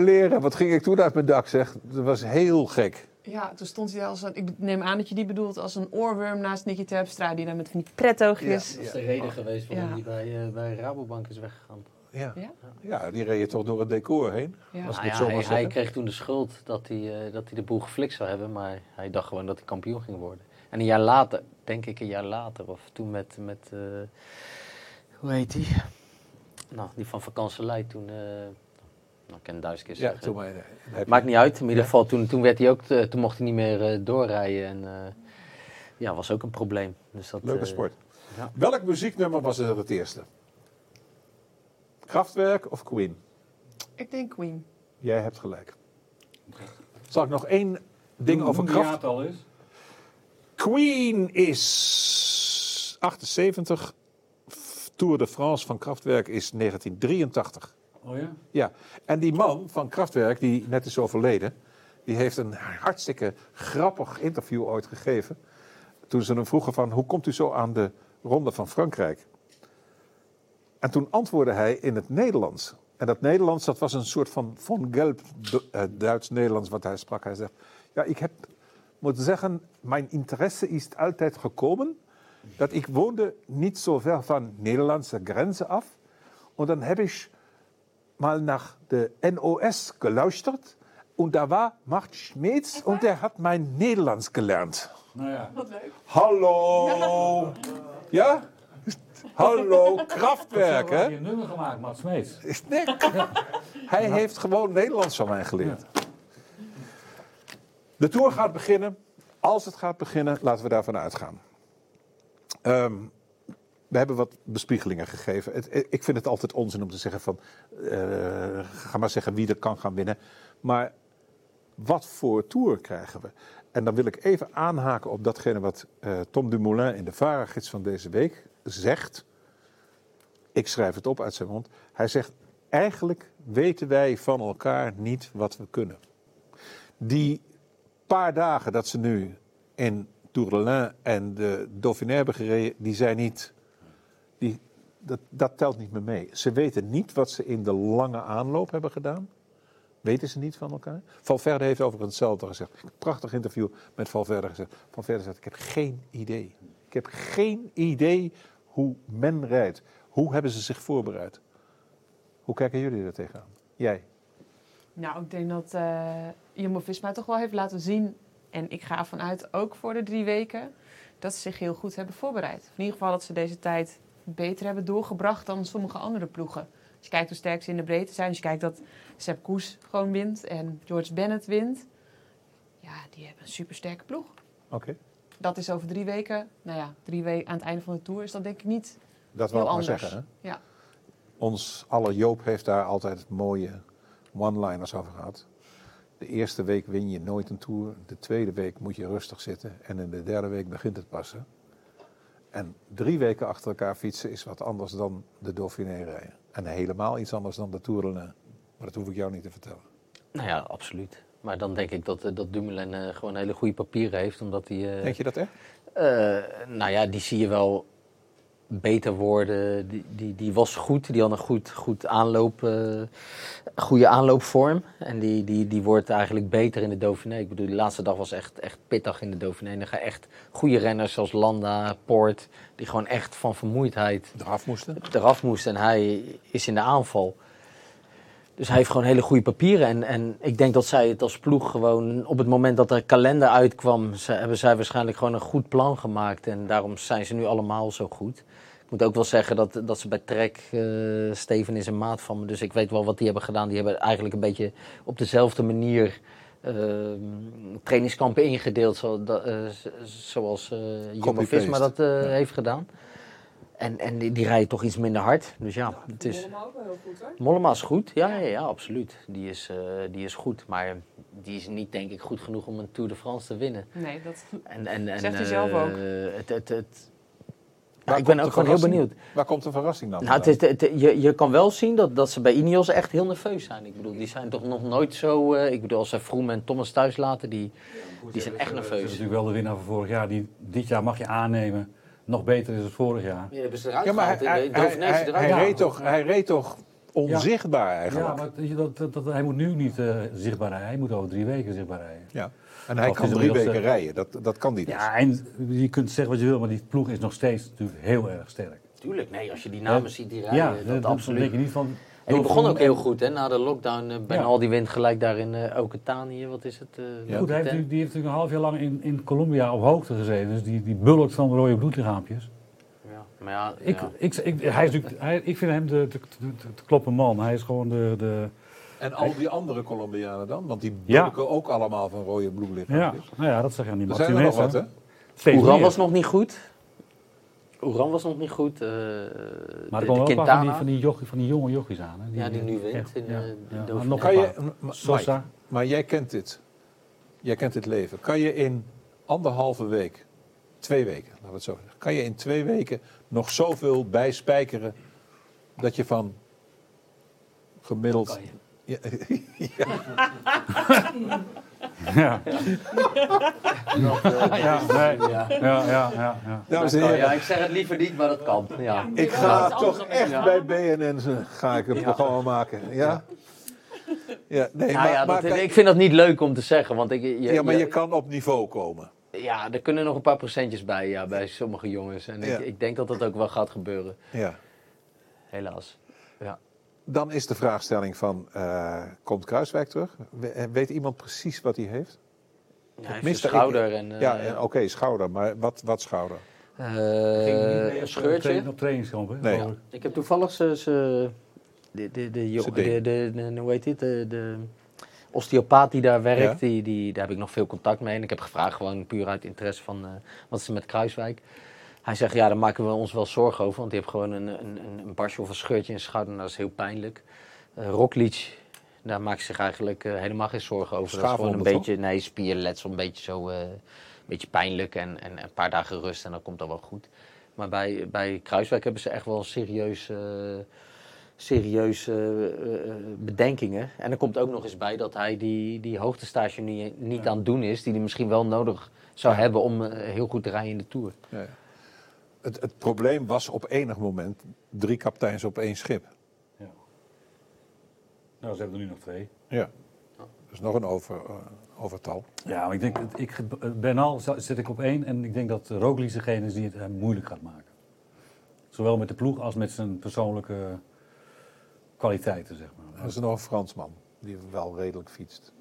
Leren, wat ging ik toen uit mijn dak zeg. Dat was heel gek. Ja, toen stond hij als een... Ik neem aan dat je die bedoelt als een oorworm naast Nicky Terpstra... die dan met van die prettoogjes... Dat is de reden geweest waarom Ja. hij bij, eh, bij Rabobank is weggegaan. Ja. Ja? ja, die reed je toch door het decor heen. Ja. Als ik Nou ja, zo hij, kreeg toen de schuld dat hij, eh, dat hij de boel geflikt zou hebben, maar hij dacht gewoon dat hij kampioen ging worden. En een jaar later, denk ik een jaar later, of toen met, met eh, hoe heet die? Nou, die van Vakantselij toen, eh nou, ik duizend keer Ja, zeggen. toen maar, eh, Maakt niet uit, in ieder Ja. geval toen, toen, werd hij ook, toen mocht hij niet meer eh, doorrijden en eh, ja, was ook een probleem. Dus dat, Leuke sport. ja. Welk muzieknummer was er het eerste? Kraftwerk of Queen? Ik denk Queen. Jij hebt gelijk. Zal ik nog één ding over kracht? jaartal is. Queen is 78. Tour de France van Kraftwerk is 1983. Oh ja? Ja, en die man van Kraftwerk, die net is overleden, die heeft een hartstikke grappig interview ooit gegeven. Toen ze hem vroegen van, hoe komt u zo aan de ronde van Frankrijk? En toen antwoordde hij in het Nederlands. En dat Nederlands, dat was een soort van von Gelb eh, Duits-Nederlands wat hij sprak. Hij zegt, ja, ik heb moeten zeggen, mijn interesse is altijd gekomen dat ik woonde niet zo ver van Nederlandse grenzen af. En dan heb ik mal nach de NOS geluisterd. Und da war Mart Schmeets und der hat mein Nederlands gelernt. Nou ja. Wat leuk. Hallo! Ja? Hallo, Kraftwerk, hè? hij een nummer gemaakt, Mats Smeets. Hij heeft gewoon Nederlands van mij geleerd. De tour gaat beginnen. Als het gaat beginnen, laten we daarvan uitgaan. Ehm, we hebben wat bespiegelingen gegeven. Het, ik vind het altijd onzin om te zeggen van, eh, ga maar zeggen wie er kan gaan winnen. Maar wat voor tour krijgen we? En dan wil ik even aanhaken op datgene wat eh, Tom Dumoulin in de Varagids van deze week zegt. Ik schrijf het op uit zijn mond. Hij zegt, eigenlijk weten wij van elkaar niet wat we kunnen. Die paar dagen dat ze nu in Tourlin en de Dauphiné hebben gereden, die zijn niet. Die, dat, dat telt niet meer mee. Ze weten niet wat ze in de lange aanloop hebben gedaan. Weten ze niet van elkaar? Valverde heeft overigens hetzelfde gezegd. Prachtig interview met Valverde gezegd. Valverde zegt, ik heb geen idee. Ik heb geen idee hoe men rijdt. Hoe hebben ze zich voorbereid? Hoe kijken jullie er tegenaan? Jij? Nou, ik denk dat uh, Jumbo-Visma toch wel heeft laten zien... en ik ga ervan uit, ook voor de drie weken... dat ze zich heel goed hebben voorbereid. In ieder geval dat ze deze tijd beter hebben doorgebracht dan sommige andere ploegen. Als je kijkt hoe sterk ze in de breedte zijn. Als je kijkt dat Sepp Koes gewoon wint en George Bennett wint. Ja, die hebben een supersterke ploeg. Oké. Dat is over drie weken. Nou ja, drie weken aan het einde van de Tour is dat denk ik niet Dat wil ik maar zeggen. Hè? Ja. Ons alle Joop heeft daar altijd mooie one-liners over gehad. De eerste week win je nooit een Tour. De tweede week moet je rustig zitten. En in de derde week begint het passen. En drie weken achter elkaar fietsen is wat anders dan de Dauphiné rijden. En helemaal iets anders dan de Tour. Maar dat hoef ik jou niet te vertellen. Nou ja, absoluut. Maar dan denk ik dat, eh, dat Dumoulin eh, gewoon hele goede papieren heeft. Omdat hij... eh, Denk je dat echt? Eh, nou ja, die zie je wel beter worden. Die, die, die was goed, die had een goed, goed aanloop, eh, goede aanloopvorm. En die, die, die wordt eigenlijk beter in de Dauphiné. Ik bedoel, die laatste dag was echt, echt pittig in de Dauphiné. En dan gaan echt goede renners zoals Landa, Poort, die gewoon echt van vermoeidheid Eraf moesten? eraf moest. En hij is in de aanval. Dus hij heeft gewoon hele goede papieren. En, en ik denk dat zij het als ploeg gewoon op het moment dat er kalender uitkwam, ze, hebben zij waarschijnlijk gewoon een goed plan gemaakt. En daarom zijn ze nu allemaal zo goed. Ik moet ook wel zeggen dat, dat ze bij Trek, eh, Steven is een maat van me, dus ik weet wel wat die hebben gedaan. Die hebben eigenlijk een beetje op dezelfde manier eh, trainingskampen ingedeeld, zo, dat, eh, zoals eh Jumbo-Visma dat eh, heeft gedaan. En, en die, die rijden toch iets minder hard. Dus ja, het is... ook wel heel goed hoor. Mollema is goed, ja, ja, ja absoluut. Die is, eh, die is goed, maar die is niet denk ik goed genoeg om een Tour de France te winnen. Nee, dat... En, en, en, Zegt hij zelf ook. Het, het, het, Waar ik ben ook gewoon heel benieuwd. Waar komt de verrassing dan? Nou, het is, het- je, je kan wel zien dat, dat ze bij Ineos echt heel nerveus zijn. Ik bedoel, die zijn toch nog nooit zo... eh, ik bedoel, als ze Froome en Thomas thuis laten, die, die zijn echt Dat is nerveus. natuurlijk wel de winnaar van vorig jaar. Die, dit jaar mag je aannemen. Nog beter is het vorig jaar. Ja, hebben ze eruit ja, maar hij, reed toch, hij reed toch onzichtbaar eigenlijk? Ja, maar dat, dat, dat- hij moet nu niet eh, zichtbaar rijden. Hij moet over drie weken zichtbaar rijden. Ja. En hij Of kan drie weken eh, rijden. Dat, dat kan dus. Ja, en je kunt zeggen wat je wil, maar die ploeg is nog steeds natuurlijk heel erg sterk. Tuurlijk, nee, als je die namen ziet die rijden, ja, dat, dat, dat absoluut. denk je niet van... En die begon ook heel goed, hè? Na de lockdown, eh bijna Ja. al die wint gelijk daar in eh Okatanië. Wat is het? eh, Ja. Goed, hij heeft, die heeft natuurlijk een half jaar lang in, in Colombia op hoogte gezeten. Dus die, die bulkt van de rode bloedlichaampjes. Ja, maar ja, Ik, ja. ik, ik, hij is natuurlijk, hij, ik vind hem de, de, de, de kloppen man. Hij is gewoon de... de En al die andere Colombianen dan? Want die Ja. bulken ook allemaal van rode ja, bloedlichaampjes. nou ja, dat zeg je niet. Er zijn er nog wat, hè? Oeran was nog niet goed. Oeran was nog niet goed. eh, Maar er komen wel van die, van, die jochie, van die jonge jochies aan. Hè? Ja, die nu wint echt, in, ja, eh, de ja. Maar nog Kan een je, paar. M- M- Sosa. Mike, maar jij kent dit. Jij kent dit leven. Kan je in anderhalve week, twee weken, laten we het zo zeggen. Kan je in twee weken nog zoveel bijspijkeren dat je van gemiddeld... Kan je. Ja, Ja. ja, nee. Ja. ja, ja, ja, ja. dames en heren, ja, ik zeg het liever niet, maar dat kan. Ja. ik Ja, ga toch echt Ja. bij BNN ga ik een Ja. programma maken. Ja? Ja, nee, Nou maar, ja, maar dat, ik vind dat niet leuk om te zeggen, want ik, je, ja, maar je- je kan op niveau komen. Ja, er kunnen nog een paar procentjes bij, ja, bij sommige jongens. En Ja. ik, ik denk dat dat ook wel gaat gebeuren, Ja. helaas. Ja. Dan is de vraagstelling van, eh, komt Kruiswijk terug? We- Weet iemand precies wat hij heeft? Ja, hij heeft schouder en... eh, ja, oké, schouder, maar wat, wat schouder? eh, Ging mee een op scheurtje. Op trainingskamp, hè? Nee. ik. Heb toevallig ze, de, de, de, de, deed. de, de- hoe heet dit, de, de osteopaat die daar werkt, Ja. die, die, daar heb ik nog veel contact mee. En ik heb gevraagd gewoon puur uit interesse van, eh, wat is er met Kruiswijk. Hij zegt, ja, daar maken we ons wel zorgen over. Want die heeft gewoon een, een, een, een barsje of een scheurtje in zijn schouder. Nou, dat is heel pijnlijk. Uh, Roglic, daar maakt zich eigenlijk uh, helemaal geen zorgen over. Dat is gewoon een beetje, nee, spierletsel, een beetje zo, eh, een beetje pijnlijk. En, en een paar dagen rust en dan komt dat wel goed. Maar bij, bij Kruiswijk hebben ze echt wel serieus, eh, serieuze eh, eh, bedenkingen. En er komt ook nog eens bij dat hij die, die hoogtestage nu niet aan het doen is. Die hij misschien wel nodig zou Ja. hebben om eh, heel goed te rijden in de Tour. Ja. Het, het probleem was op enig moment drie kapiteins op één schip. Nou, ze hebben er nu nog twee. Ja. Dus nog een over, eh, overtal. Ja, maar ik denk, dat ik, Bernal zet ik op één en ik denk dat Roglic degene is die het hem moeilijk gaat maken. Zowel met de ploeg als met zijn persoonlijke kwaliteiten, zeg maar. Dat is nog een Fransman die wel redelijk fietst.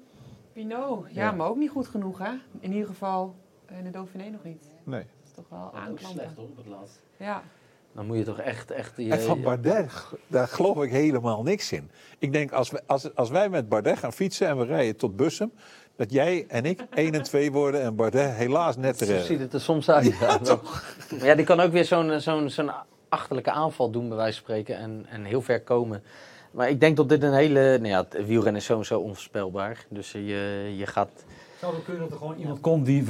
Pinot, ja, Ja. maar ook niet goed genoeg, hè? In ieder geval in de Dauphiné nog niet. Nee. Dat is toch wel aanklampen. op het laatst. Ja. Dan moet je toch echt... echt je, En van Bardet, daar geloof ik helemaal niks in. Ik denk, als, we, als, als wij met Bardet gaan fietsen en we rijden tot Bussum... dat jij en ik 1 en 2 worden en Bardet helaas net te Zo redden. ziet het er soms uit. Ja, Maar ja, die kan ook weer zo'n zo'n zo'n achterlijke aanval doen, bij wijze van spreken. En, en heel ver komen. Maar ik denk dat dit een hele... Nou ja, het wielrennen is sowieso onvoorspelbaar. Dus je, je gaat... Zou het kunnen dat er gewoon iemand komt die,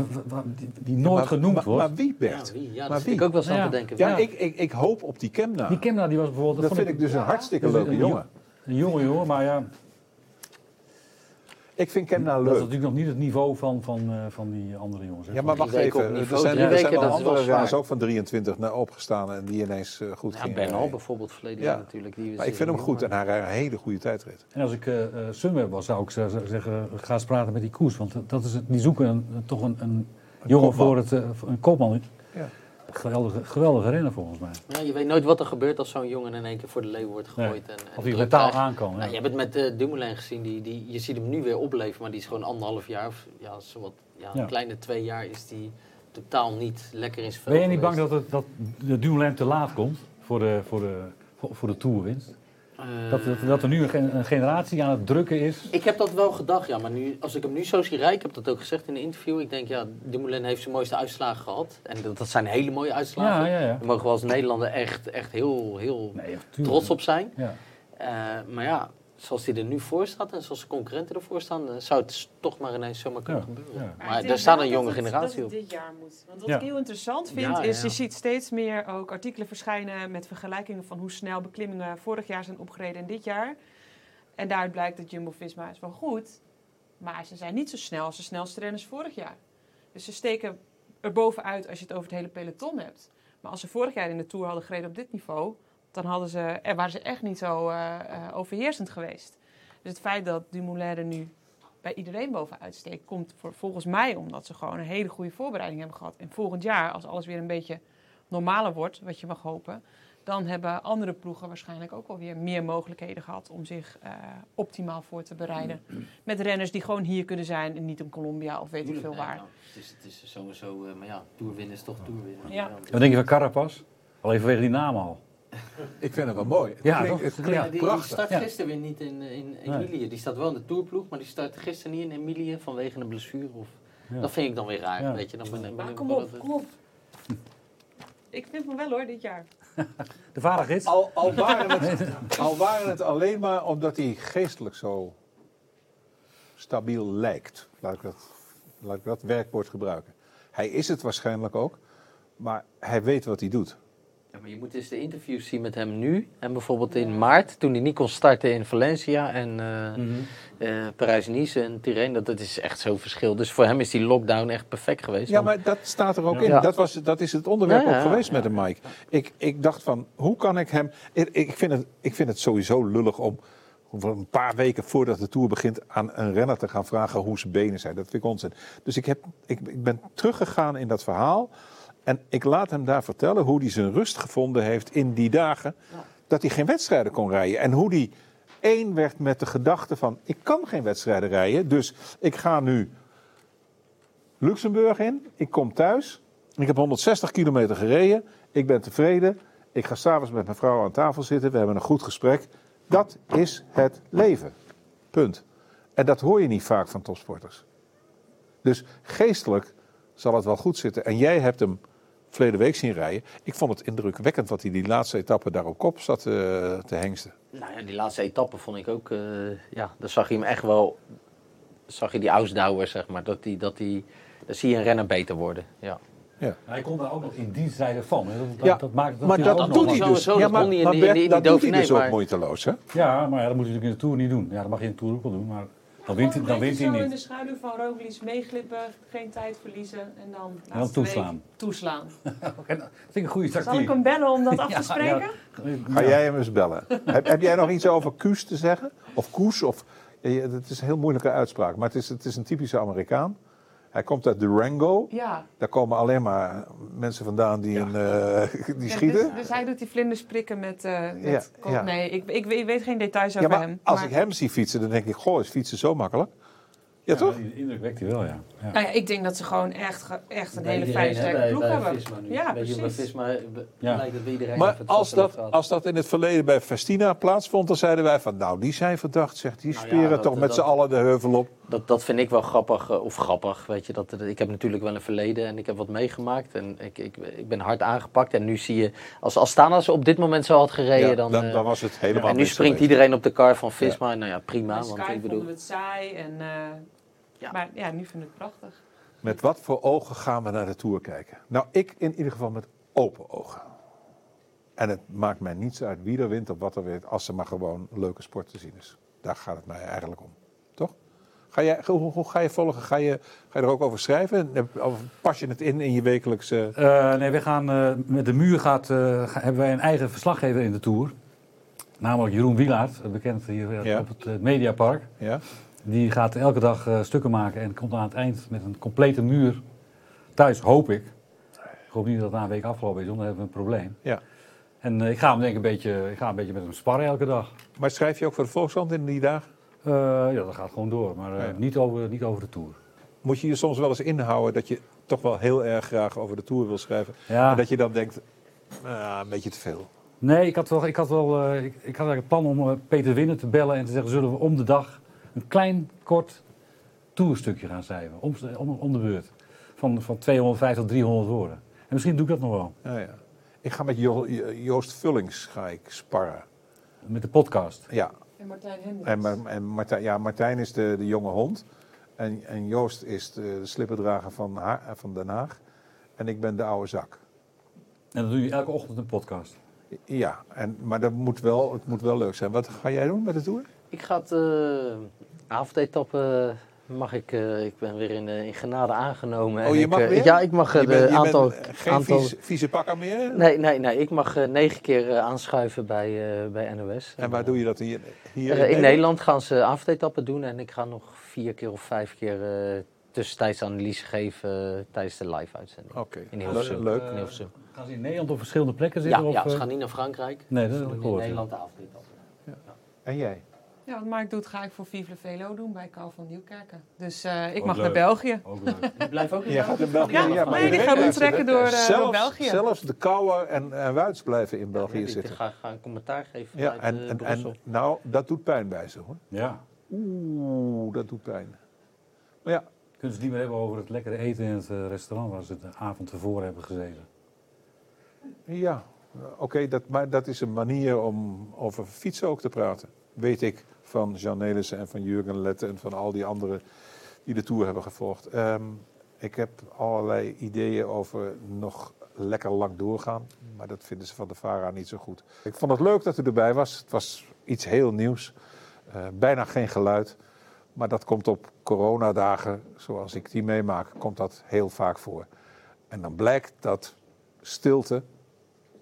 die, die nooit Maar- genoemd maar, wordt? Maar wie, Bert? wie? Ja, Maar dat wie? ik ook wel eens aan Ja. te denken. Ja, Ja. Ik, ik, ik hoop op die Kemna. die Kemna die was bijvoorbeeld... dat vond vind ik dus een hartstikke leuke een jongen. Een jonge jongen, maar ja, Ik vind Kemna dat is leuk. natuurlijk nog niet het niveau van, van, eh, van die andere jongens. hè. Ja, maar wacht even. Er zijn, er zijn andere renners ook van 23 naar opgestaan en die ineens eh, goed Ja, gingen Bernal bijvoorbeeld verleden Ja. jaar natuurlijk. Die Maar ik vind hem heel goed en hij rijdt een hele goede tijdrit. En als ik eh eh, Sunweb was, zou ik zeggen, ga eens praten met die koers. Want dat is het, die zoeken een, toch een, een jongen kopman. voor het, eh, een kopman. Ja. Geweldige, geweldige renner volgens mij. Ja, je weet nooit wat er gebeurt als zo'n jongen in één keer voor de leeuw wordt gegooid. Nee. En, en Of hij mentaal krijgt. aan kan. Nou, ja. je hebt het met eh Dumoulin gezien. Die, die, je ziet hem nu weer opleven, maar die is gewoon anderhalf jaar. Of, ja, zowat, ja, Ja. een kleine twee jaar is die totaal niet lekker in zijn Ben je niet bang dat, het, dat de Dumoulin te laat komt voor de, voor de, voor, voor de Tourwinst? Dat, dat, dat er nu een, gen- een generatie aan het drukken is? Ik heb dat wel gedacht, ja. Maar nu, als ik hem nu zo zie rijden, ik heb dat ook gezegd in een interview. Ik denk, ja, Dumoulin heeft zijn mooiste uitslagen gehad. En dat, dat zijn hele mooie uitslagen. Ja, ja, ja. Daar mogen we als Nederlander echt, echt heel, heel Nee, trots op zijn. Ja. Eh, maar ja, zoals hij er nu voor staat en zoals de concurrenten ervoor staan, eh, zou het toch maar ineens zomaar kunnen Ja, gebeuren. ja. Maar, er staat een jonge het- generatie dat op. het dit jaar moet. Want wat Ja. ik heel interessant vind, Ja, is ja. je ziet steeds meer ook artikelen verschijnen met vergelijkingen van hoe snel beklimmingen vorig jaar zijn opgereden en dit jaar. En daaruit blijkt dat Jumbo-Visma is wel goed, maar ze zijn niet zo snel als de snelste renners vorig jaar. Dus ze steken er bovenuit als je het over het hele peloton hebt. Maar als ze vorig jaar in de Tour hadden gereden op dit niveau, dan hadden ze, er waren ze echt niet zo eh, eh, overheersend geweest. Dus het feit dat Dumoulin er nu bij iedereen bovenuit steekt, komt voor, volgens mij omdat ze gewoon een hele goede voorbereiding hebben gehad. En volgend jaar, als alles weer een beetje normaler wordt, wat je mag hopen, dan hebben andere ploegen waarschijnlijk ook alweer meer mogelijkheden gehad om zich eh, optimaal voor te bereiden. Met renners die gewoon hier kunnen zijn en niet in Colombia of weet ik veel waar. het, is, het is sowieso, eh, maar ja, toerwinnen is toch toerwinnen. Ja. Wat denk je van Carapaz? Al even vanwege die naam al. Ik vind het wel mooi. Het Ja, klinkt, het klinkt die, die prachtig. start Ja. gisteren weer niet in, in Emilië. Die staat wel in de tourploeg, maar die start gisteren niet in Emilië vanwege een blessure. Of, Ja. Dat vind ik dan weer raar, Ja. weet je. Dan ben, ben Maar ik kom op, dat- kom op. Ik vind me wel hoor, dit jaar. De vadergids? Al, al, waren het, al waren het alleen maar omdat hij geestelijk zo stabiel lijkt. Laat ik, dat, laat ik dat werkwoord gebruiken. Hij is het waarschijnlijk ook, maar hij weet wat hij doet. Ja, maar je moet eens de interviews zien met hem nu. En bijvoorbeeld in maart, toen hij niet kon starten in Valencia en eh Mhm. eh, Parijs-Nice en Tirreno. Dat, dat is echt zo'n verschil. Dus voor hem is die lockdown echt perfect geweest. Ja, Want- maar dat staat er ook Ja. in. Dat, was, dat is het onderwerp Ja, ook geweest ja. met de Mike. Ik, ik dacht van, hoe kan ik hem... Ik, ik, vind het, ik vind het sowieso lullig om om een paar weken voordat de Tour begint... aan een renner te gaan vragen hoe zijn benen zijn. Dat vind ik onzin. Dus ik, heb, ik, ik ben teruggegaan in dat verhaal... en ik laat hem daar vertellen hoe hij zijn rust gevonden heeft in die dagen... dat hij geen wedstrijden kon rijden. En hoe hij één werd met de gedachte van... ik kan geen wedstrijden rijden, dus ik ga nu Luxemburg in. Ik kom thuis. Ik heb 160 kilometer gereden. Ik ben tevreden. Ik ga s'avonds met mijn vrouw aan tafel zitten. We hebben een goed gesprek. Dat is het leven. Punt. En dat hoor je niet vaak van topsporters. Dus geestelijk zal het wel goed zitten. En jij hebt hem verleden week zien rijden. Ik vond het indrukwekkend wat hij die laatste etappe daar op kop zat eh, te hengsten. Nou ja, die laatste etappe vond ik ook, eh, ja, daar zag je hem echt wel, zag je die Ausdauer, zeg maar, dat die, dat die, daar zie je een renner beter worden, ja. Hij kon daar ook nog in dienst rijden van. hè. Dat, Ja, dat maakt maar dat, ik ook dat nog doet wel. hij dus. Sowieso, dat maar, kon hij in maar die- in die- dat die doet hij dus ook maar- moeiteloos, hè? Ja, maar ja, dat moet je natuurlijk in de Tour niet doen. Ja, dat mag je in de Tour ook wel doen, maar dan wint, hij- dan wint hij zo in de niet. schaduw van Roglic meeglippen, geen tijd verliezen en dan, dan laatste week toeslaan. toeslaan. Oké, dat vind ik een goede Zal tactiek. ik hem bellen om dat af te spreken? ja. Ga jij hem eens bellen? heb, heb jij nog iets over Kuus te zeggen? Of Koes? Of, het is een heel moeilijke uitspraak, maar het is, het is een typische Amerikaan. Hij komt uit Durango. Ja. Daar komen alleen maar mensen vandaan die, een, eh, die Ja, schieten. Dus, dus hij doet die vlinders prikken met... eh, met Ja. Nee, ik, ik, ik weet geen details Ja, over maar hem. als maar- ik hem zie fietsen, dan denk ik, goh, is fietsen zo makkelijk? Ja, toch? indruk wekt hij wel, ja. ja. Nou ja, ik denk dat ze gewoon echt, echt een Bij hele fijne hè, sterke ploeg bij hebben. Visma nu. Ja, Weet je, bij precies. Visma eh, Ja. lijkt iedereen Maar als dat, als dat in het verleden bij Festina plaatsvond, dan zeiden wij van, nou, die zijn verdacht, zegt die Nou ja, speren dat- toch met z'n allen de heuvel op. Dat, dat vind ik wel grappig, eh, of grappig, weet je. Dat, ik heb natuurlijk wel een verleden en ik heb wat meegemaakt. En ik, ik, ik ben hard aangepakt. En nu zie je, als Astana ze op dit moment zo had gereden, Ja, dan... dan, eh, dan was het helemaal en nu springt geweest. iedereen op de kar van Visma. Nou ja, prima. Want ik vonden bedoel, we het saai. En, eh, Ja. Maar ja, nu vind ik het prachtig. Met wat voor ogen gaan we naar de Tour kijken? Nou, ik in ieder geval met open ogen. En het maakt mij niets uit wie er wint of wat er wint, als er maar gewoon leuke sport te zien is. Daar gaat het mij eigenlijk om. Ga jij, hoe, hoe ga je volgen? Ga je, ga je er ook over schrijven? Of pas je het in in je wekelijkse... Eh, nee, we gaan eh, met de muur gaat, eh, hebben wij een eigen verslaggever in de Tour. Namelijk Jeroen Wielaert, bekend hier Ja. op het Mediapark. Ja? Die gaat elke dag stukken maken en komt aan het eind met een complete muur thuis, hoop ik. Ik hoop niet dat het na een week afgelopen is, want dan hebben we een probleem. ja. En ik ga hem denk ik een beetje, ik ga een beetje met hem sparren elke dag. Maar schrijf je ook voor de Volkskrant in die dagen? Eh, ja, dat gaat gewoon door, maar eh, Ja. niet, over, niet over de Tour. Moet je je soms wel eens inhouden dat je toch wel heel erg graag over de Tour wil schrijven? Ja. En dat je dan denkt, ah, een beetje te veel. Nee, ik had wel, ik had wel eh, ik, ik had eigenlijk het plan om Peter Winnen te bellen en te zeggen: zullen we om de dag een klein, kort toerstukje gaan schrijven? Om, om, om de beurt. Van, van 250 tot 300 woorden. En misschien doe ik dat nog wel. Ja, ja. Ik ga met Jo- Jo- Joost Vullings ga ik sparren. Met de podcast. Ja, En Martijn Hendricks. en, en Martijn, ja, Martijn is de, de jonge hond. En, en Joost is de, de slippendrager van, Ha- van Den Haag. En ik ben de oude zak. En dan doe je elke ochtend een podcast. Ja, en, maar dat moet wel, het moet wel leuk zijn. Wat ga jij doen met de Tour? ik ga het eh avondetappe... Mag ik, eh, ik ben weer in, eh, in genade aangenomen. Oh, En je ik, mag eh, weer? Ja, ik mag Je het bent- je aantal... bent, geen aantal vies, vieze pakken meer? Nee, nee, nee. Ik mag eh, negen keer aanschuiven bij, eh, bij NOS. En waar doe je dat hier? hier in Nederland gaan ze avondetappen doen en ik ga nog vier keer of vijf keer tussentijds analyse geven tijdens de live-uitzending. Oké, In Le- Hilversum. leuk. In Hilversum. Gaan ze in Nederland op verschillende plekken Ja, zitten? ja, of, ze eh? gaan niet naar Frankrijk. Nee, dat Ze doen in ja. Nederland de avondetappe. En jij? Ja, wat Mark doet, ga ik voor Vive le Velo doen bij Carl van Nieuwkerken. Dus eh, ik Ook mag leuk. naar België. Ook leuk. Je blijft ook in gaat in België. Ja, maar nee, die gaan zitten. door, eh, door België. Zelfs de Kouwer en, en Wuits blijven in België Ik zitten. ga, ga een commentaar geven Ja, en, eh, en, en nou, dat doet pijn bij ze hoor. Ja. Oeh, dat doet pijn. Maar ja, Kunnen ze het niet meer hebben over het lekkere eten in het restaurant waar ze de avond ervoor hebben gezeten? ja. oké, dat, maar dat is een manier om over fietsen ook te praten. Weet ik van Jan Nelissen en van Jurgen Lette en van al die anderen die de Tour hebben gevolgd. Ehm, ik heb allerlei ideeën over nog lekker lang doorgaan. Maar dat vinden ze van de VARA niet zo goed. Ik vond het leuk dat u erbij was. Het was iets heel nieuws. Eh, bijna geen geluid. Maar dat komt op coronadagen, zoals ik die meemaak, komt dat heel vaak voor. En dan blijkt dat stilte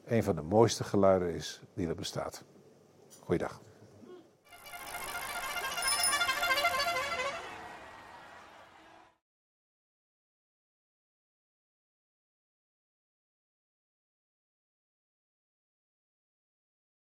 een van de mooiste geluiden is die er bestaat. Goeiedag.